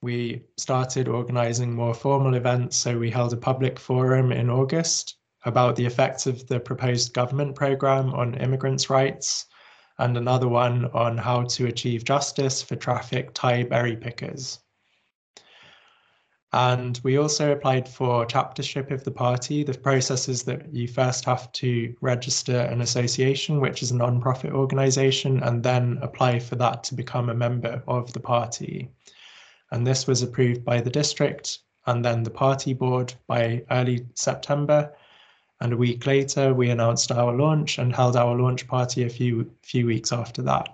we started organizing more formal events. So we held a public forum in August about the effects of the proposed government program on immigrants' rights, and another one on how to achieve justice for trafficked Thai berry pickers. And we also applied for chaptership of the party. The process is that you first have to register an association, which is a non-profit organization, and then apply for that to become a member of the party. And this was approved by the district and then the party board by early September. And a week later, we announced our launch and held our launch party a few few weeks after that.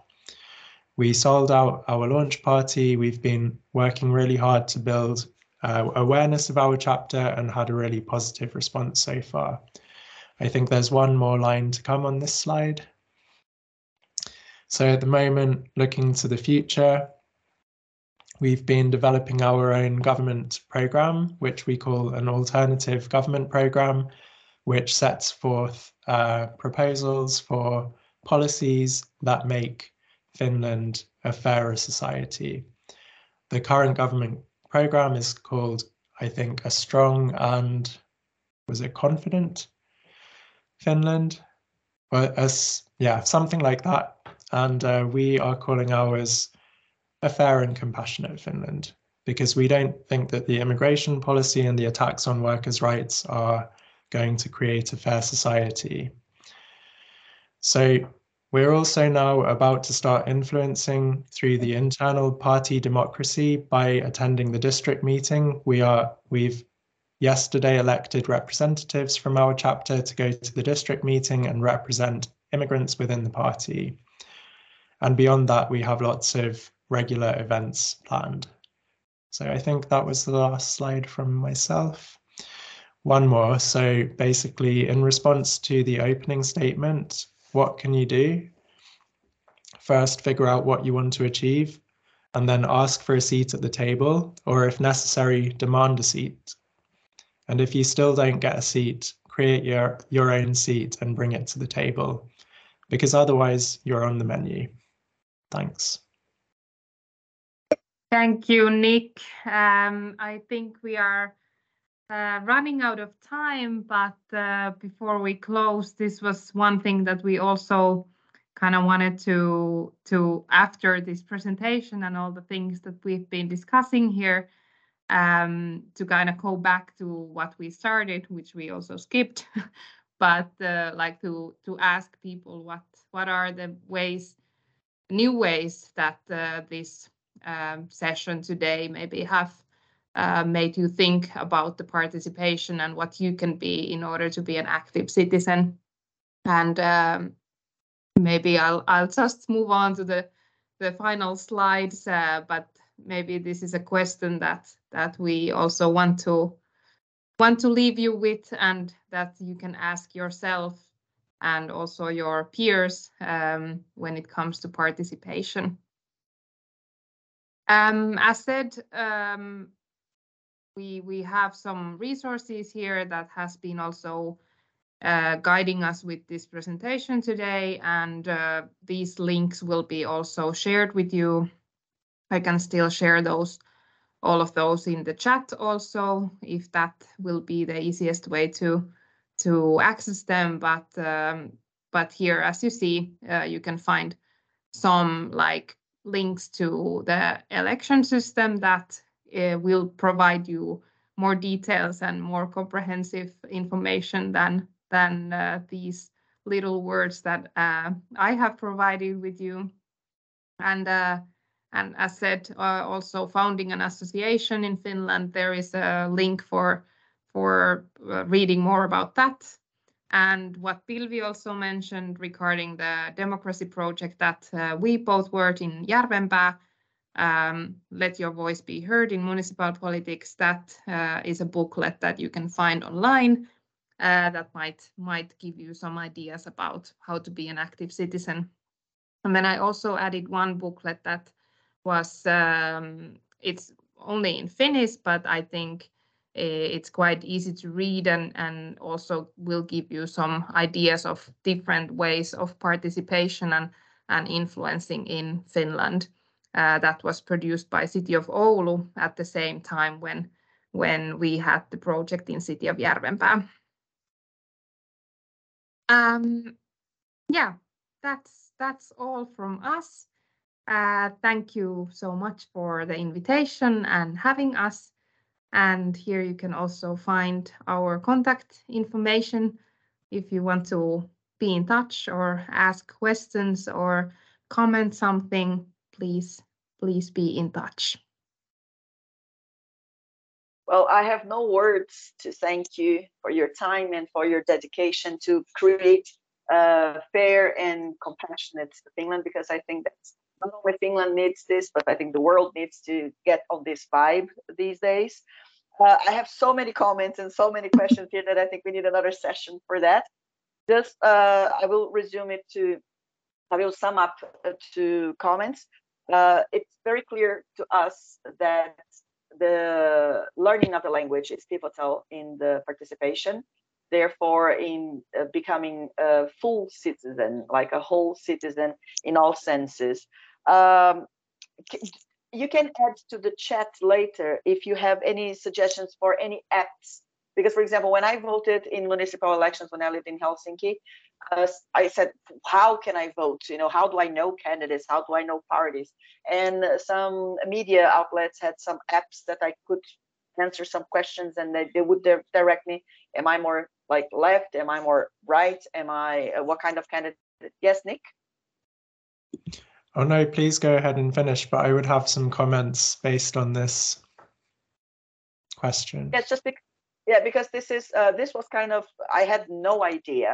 We sold out our launch party. We've been working really hard to build uh, awareness of our chapter and had a really positive response so far. I think there's one more line to come on this slide. So at the moment, looking to the future, we've been developing our own government program, which we call an alternative government program, which sets forth uh, proposals for policies that make Finland a fairer society. The current government program is called, I think, a strong and was it confident Finland? Well, as yeah, something like that. And uh, we are calling ours a fair and compassionate Finland because we don't think that the immigration policy and the attacks on workers' rights are going to create a fair society. So we're also now about to start influencing through the internal party democracy by attending the district meeting. We are we've yesterday elected representatives from our chapter to go to the district meeting and represent immigrants within the party. And beyond that, we have lots of regular events planned. So I think that was the last slide from myself. One more. So basically, in response to the opening statement, what can you do? First, figure out what you want to achieve, and then ask for a seat at the table, or if necessary, demand a seat. And if you still don't get a seat, create your, your own seat and bring it to the table, because otherwise you're on the menu. Thanks. Thank you, Nick. Um, I think we are uh, running out of time, but uh, before we close, this was one thing that we also kind of wanted to to after this presentation and all the things that we've been discussing here um, to kind of go back to what we started, which we also skipped, but uh, like to to ask people what what are the ways, new ways that uh, this um, session today maybe have uh, made you think about the participation and what you can be in order to be an active citizen. And um, maybe I'll I'll just move on to the the final slides, uh, but maybe this is a question that that we also want to want to leave you with and that you can ask yourself and also your peers um, when it comes to participation. Um, as said, um, we we have some resources here that has been also uh, guiding us with this presentation today, and uh, these links will be also shared with you. I can still share those, all of those in the chat also, if that will be the easiest way to to access them. But um, but here, as you see, uh, you can find some like links to the election system that uh, will provide you more details and more comprehensive information than than uh, these little words that uh, I have provided with you. And uh, and as said, uh, also founding an association in Finland, there is a link for for uh, reading more about that. And what Pilvi also mentioned regarding the democracy project that we both worked in Järvenpää, um, Let Your Voice Be Heard in Municipal Politics. That uh, is a booklet that you can find online uh, that might might give you some ideas about how to be an active citizen. And then I also added one booklet that was um, it's only in Finnish, but I think uh, it's quite easy to read and and also will give you some ideas of different ways of participation and and influencing in Finland. Uh, that was produced by City of Oulu at the same time when when we had the project in City of Järvenpää. Um, yeah, that's that's all from us. Uh, thank you so much for the invitation and having us. And here you can also find our contact information if you want to be in touch or ask questions or comment something please, please be in touch. Well, I have no words to thank you for your time and for your dedication to create a fair and compassionate Finland, because I think that not only Finland needs this, but I think the world needs to get on this vibe these days. Uh, I have so many comments and so many questions here that I think we need another session for that. Just, uh, I will resume it to, I will sum up uh, to comments. Uh, it's very clear to us that the learning of the language is pivotal in the participation. Therefore, in uh, becoming a full citizen, like a whole citizen in all senses. Um, you can add to the chat later if you have any suggestions for any apps. Because, for example, when I voted in municipal elections when I lived in Helsinki, uh, I said, how can I vote? You know, how do I know candidates? How do I know parties? And some media outlets had some apps that I could answer some questions and they, they would direct me. Am I more like left? Am I more right? Am I, uh, what kind of candidate? Yes, Nick? Oh no, please go ahead and finish, but I would have some comments based on this question. Yes, just because yeah because this is uh, this was kind of i had no idea.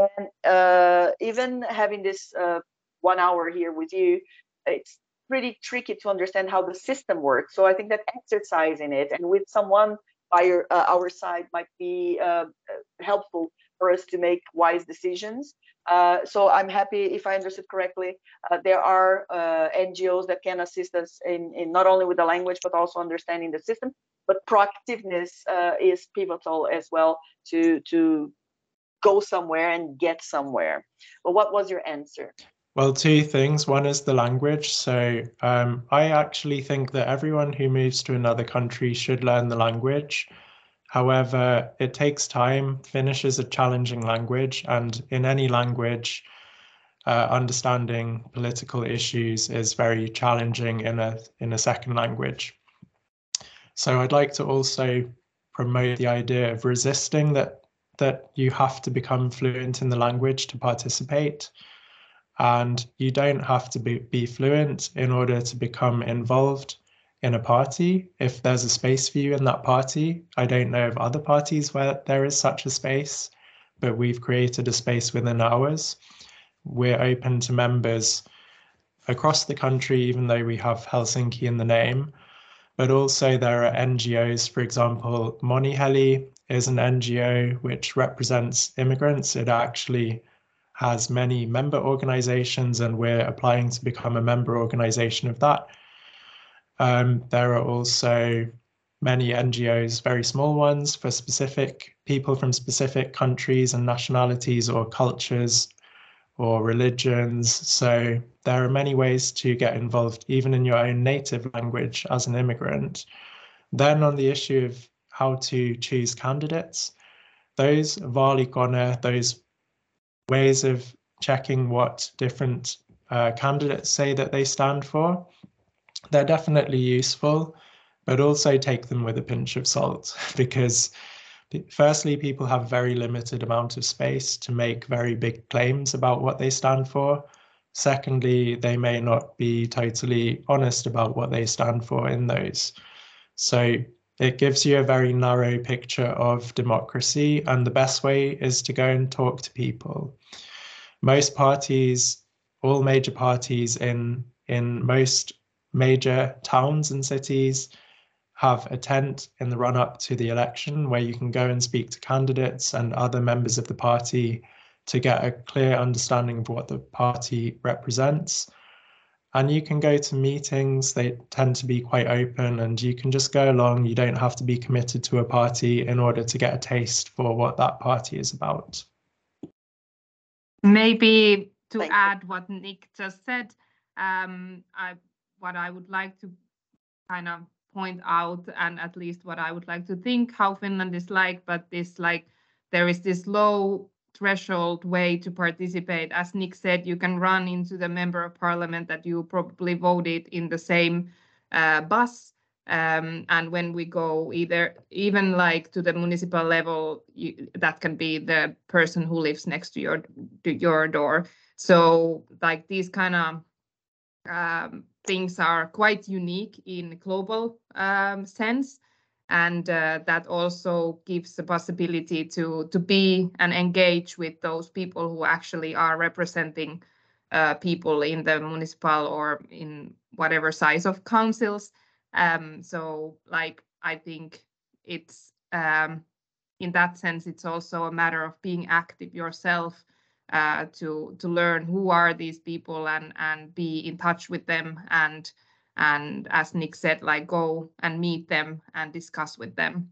And uh, even having this uh, one hour here with you it's pretty tricky to understand how the system works. So i think that exercising it and with someone by your, uh, our side might be uh, helpful for us to make wise decisions. Uh, so I'm happy if I understood correctly. Uh, there are uh, NGOs that can assist us in, in not only with the language but also understanding the system but proactiveness uh, is pivotal as well to to go somewhere and get somewhere. But what was your answer? Well, two things. One is the language. So um, I actually think that everyone who moves to another country should learn the language. However, it takes time. Finnish is a challenging language, and in any language, uh, understanding political issues is very challenging in a in a second language. So I'd like to also promote the idea of resisting that that you have to become fluent in the language to participate. And you don't have to be, be fluent in order to become involved in a party if there's a space for you in that party. I don't know of other parties where there is such a space, but we've created a space within ours. We're open to members across the country, even though we have Helsinki in the name but also there are NGOs, for example, Moniheli is an NGO which represents immigrants. It actually has many member organizations, and we're applying to become a member organization of that. Um, there are also many NGOs, very small ones, for specific people from specific countries and nationalities or cultures or religions. So there are many ways to get involved, even in your own native language as an immigrant. Then on the issue of how to choose candidates, those vaalikone, those ways of checking what different uh, candidates say that they stand for, they're definitely useful, but also take them with a pinch of salt because Firstly, people have very limited amount of space to make very big claims about what they stand for. Secondly, they may not be totally honest about what they stand for in those. So it gives you a very narrow picture of democracy, and the best way is to go and talk to people. Most parties, all major parties in in most major towns and cities have a tent in the run up to the election where you can go and speak to candidates and other members of the party to get a clear understanding of what the party represents. And you can go to meetings, they tend to be quite open, and you can just go along. You don't have to be committed to a party in order to get a taste for what that party is about. Maybe to Thank add you. what Nick just said, um, I, what I would like to kind of point out and at least what I would like to think how Finland is like, but this like there is this low threshold way to participate. As Nick said, you can run into the member of parliament that you probably voted in the same uh, bus. Um, and when we go either even like to the municipal level, you, that can be the person who lives next to your to your door. So like these kind of um, things are quite unique in global um, sense. and uh, that also gives the possibility to to be and engage with those people who actually are representing uh, people in the municipal or in whatever size of councils. Um, so, like, I think it's um, in that sense, it's also a matter of being active yourself uh, to to learn who are these people and and be in touch with them and and as Nick said, like go and meet them and discuss with them.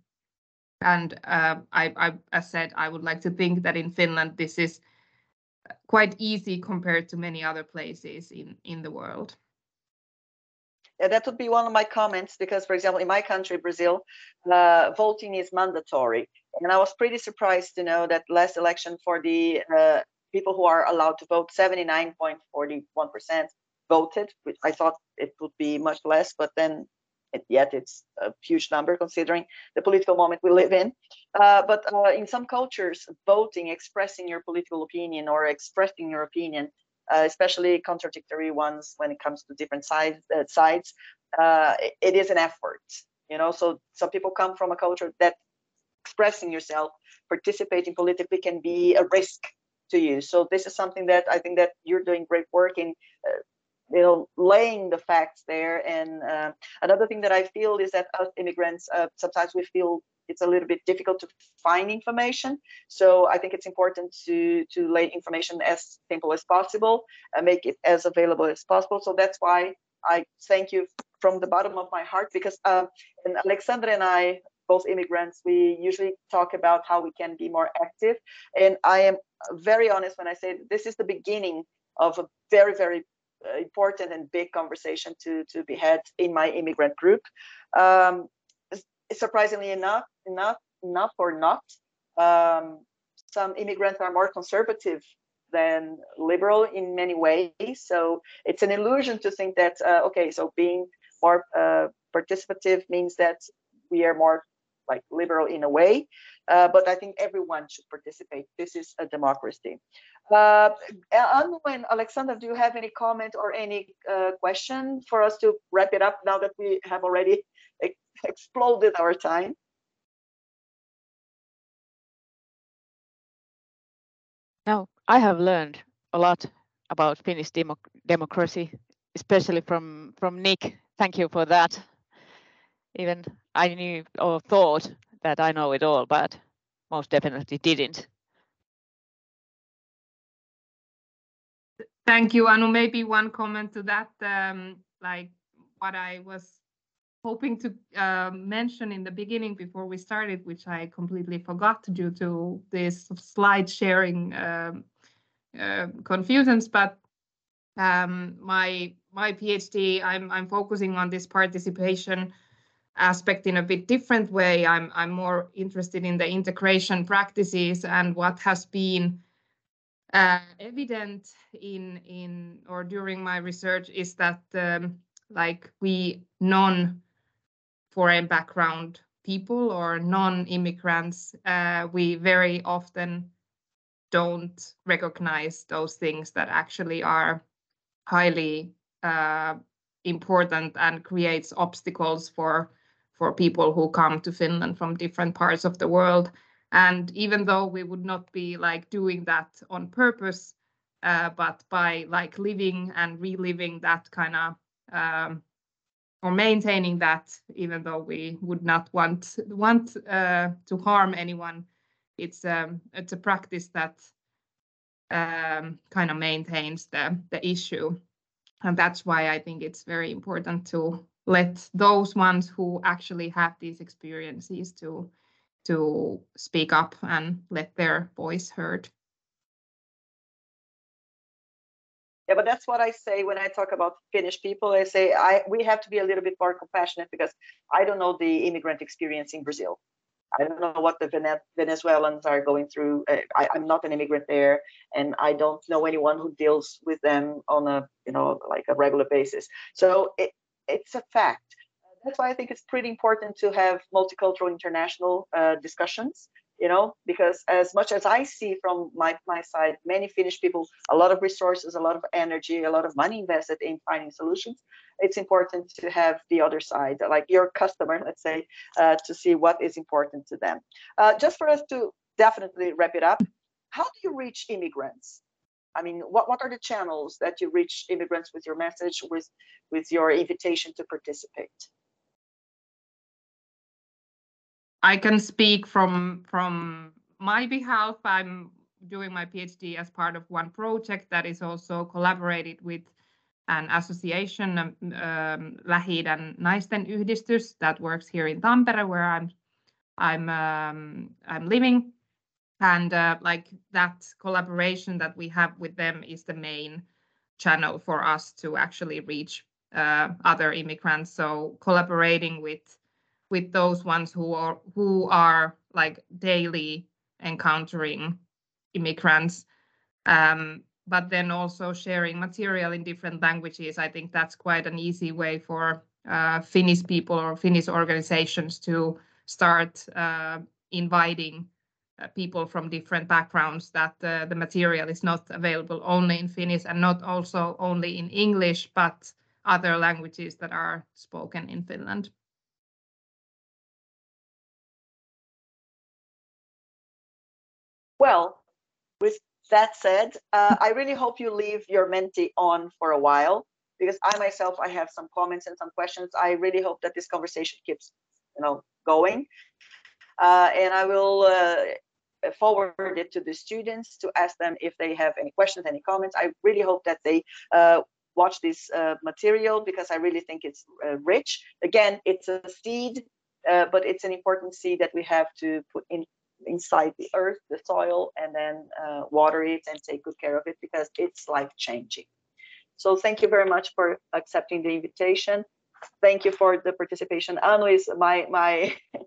And uh, I, I, said, I would like to think that in Finland this is quite easy compared to many other places in in the world. Yeah, that would be one of my comments because, for example, in my country, Brazil, uh, voting is mandatory, and I was pretty surprised to know that last election for the uh, people who are allowed to vote, 79.41 percent voted. Which I thought it would be much less, but then yet it's a huge number considering the political moment we live in. Uh, but uh, in some cultures, voting, expressing your political opinion or expressing your opinion, uh, especially contradictory ones when it comes to different sides, uh, sides, uh, it, it is an effort. You know, so some people come from a culture that expressing yourself, participating politically can be a risk to you. So this is something that I think that you're doing great work in uh, you know laying the facts there. And uh, another thing that i feel is that us immigrants uh, sometimes we feel it's a little bit difficult to find information. So i think it's important to to lay information as simple as possible and make it as available as possible. So that's why i thank you from the bottom of my heart because uh, and alexandra and i both immigrants we usually talk about how we can be more active. And i am very honest when i say this is the beginning of a very very important and big conversation to to be had in my immigrant group. Um, surprisingly enough, enough, enough or not, um, some immigrants are more conservative than liberal in many ways. So it's an illusion to think that uh, okay, so being more uh, participative means that we are more like liberal in a way. Uh, but I think everyone should participate. This is a democracy. Uh, Anu and Alexander, do you have any comment or any uh, question for us to wrap it up now that we have already ex exploded our time? No, I have learned a lot about Finnish democ democracy, especially from from Nick. Thank you for that. Even I knew or thought that I know it all, but most definitely didn't. Thank you, Anu. Maybe one comment to that, um, like what I was hoping to uh, mention in the beginning before we started, which I completely forgot due to this slide sharing um, uh, confusions. But um, my my PhD, I'm I'm focusing on this participation aspect in a bit different way. I'm I'm more interested in the integration practices and what has been uh, evident in in or during my research is that um, like we non foreign background people or non-immigrants uh, we very often don't recognize those things that actually are highly uh, important and creates obstacles for for people who come to Finland from different parts of the world and even though we would not be like doing that on purpose, uh, but by like living and reliving that kind of um, or maintaining that, even though we would not want want uh, to harm anyone, it's um, it's a practice that um, kind of maintains the the issue, and that's why I think it's very important to let those ones who actually have these experiences to to speak up and let their voice heard. Yeah, but that's what I say when I talk about Finnish people. I say I we have to be a little bit more compassionate because I don't know the immigrant experience in Brazil. I don't know what the Venezuelans are going through. Uh, I, am not an immigrant there, and I don't know anyone who deals with them on a you know like a regular basis. So it, it's a fact that's why I think it's pretty important to have multicultural international uh, discussions you know, because as much as I see from my, my side, many Finnish people, a lot of resources, a lot of energy, a lot of money invested in finding solutions, it's important to have the other side, like your customer, let's say, uh, to see what is important to them. Uh, just for us to definitely wrap it up, how do you reach immigrants? I mean, what, what are the channels that you reach immigrants with your message, with, with your invitation to participate? I can speak from from my behalf. I'm doing my PhD as part of one project that is also collaborated with an association, um, um Lähi-idän Naisten Yhdistys, that works here in Tampere, where I'm I'm um, I'm living, and uh, like that collaboration that we have with them is the main channel for us to actually reach uh, other immigrants. So collaborating with with those ones who are who are like daily encountering immigrants. Um, but then also sharing material in different languages. I think that's quite an easy way for uh, finnish people or finnish organizations to start uh, inviting uh, people from different backgrounds that uh, the material is not available only in finnish and not also only in english but other languages that are spoken in finland Well, with that said, uh, I really hope you leave your mentee on for a while because I myself, I have some comments and some questions. I really hope that this conversation keeps, you know, going. Uh, and I will uh, forward it to the students to ask them if they have any questions, any comments. I really hope that they uh, watch this uh, material because I really think it's uh, rich. Again, it's a seed, but it's an important seed that we have to put in inside the earth, the soil, and then uh, water it and take good care of it because it's life changing. So thank you very much for accepting the invitation. Thank you for the participation. Anu is my my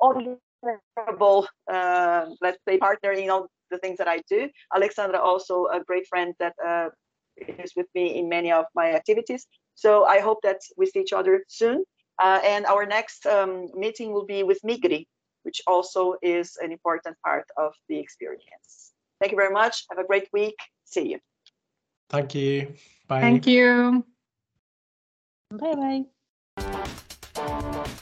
honorable, uh, let's say, partner in all the things that I do. Alexandra also a great friend that uh, is with me in many of my activities. So I hope that we see each other soon. Uh, and our next um, meeting will be with Migri, which also is an important part of the experience. Thank you very much. Have a great week. See you. Thank you. Bye. Thank you. Bye bye.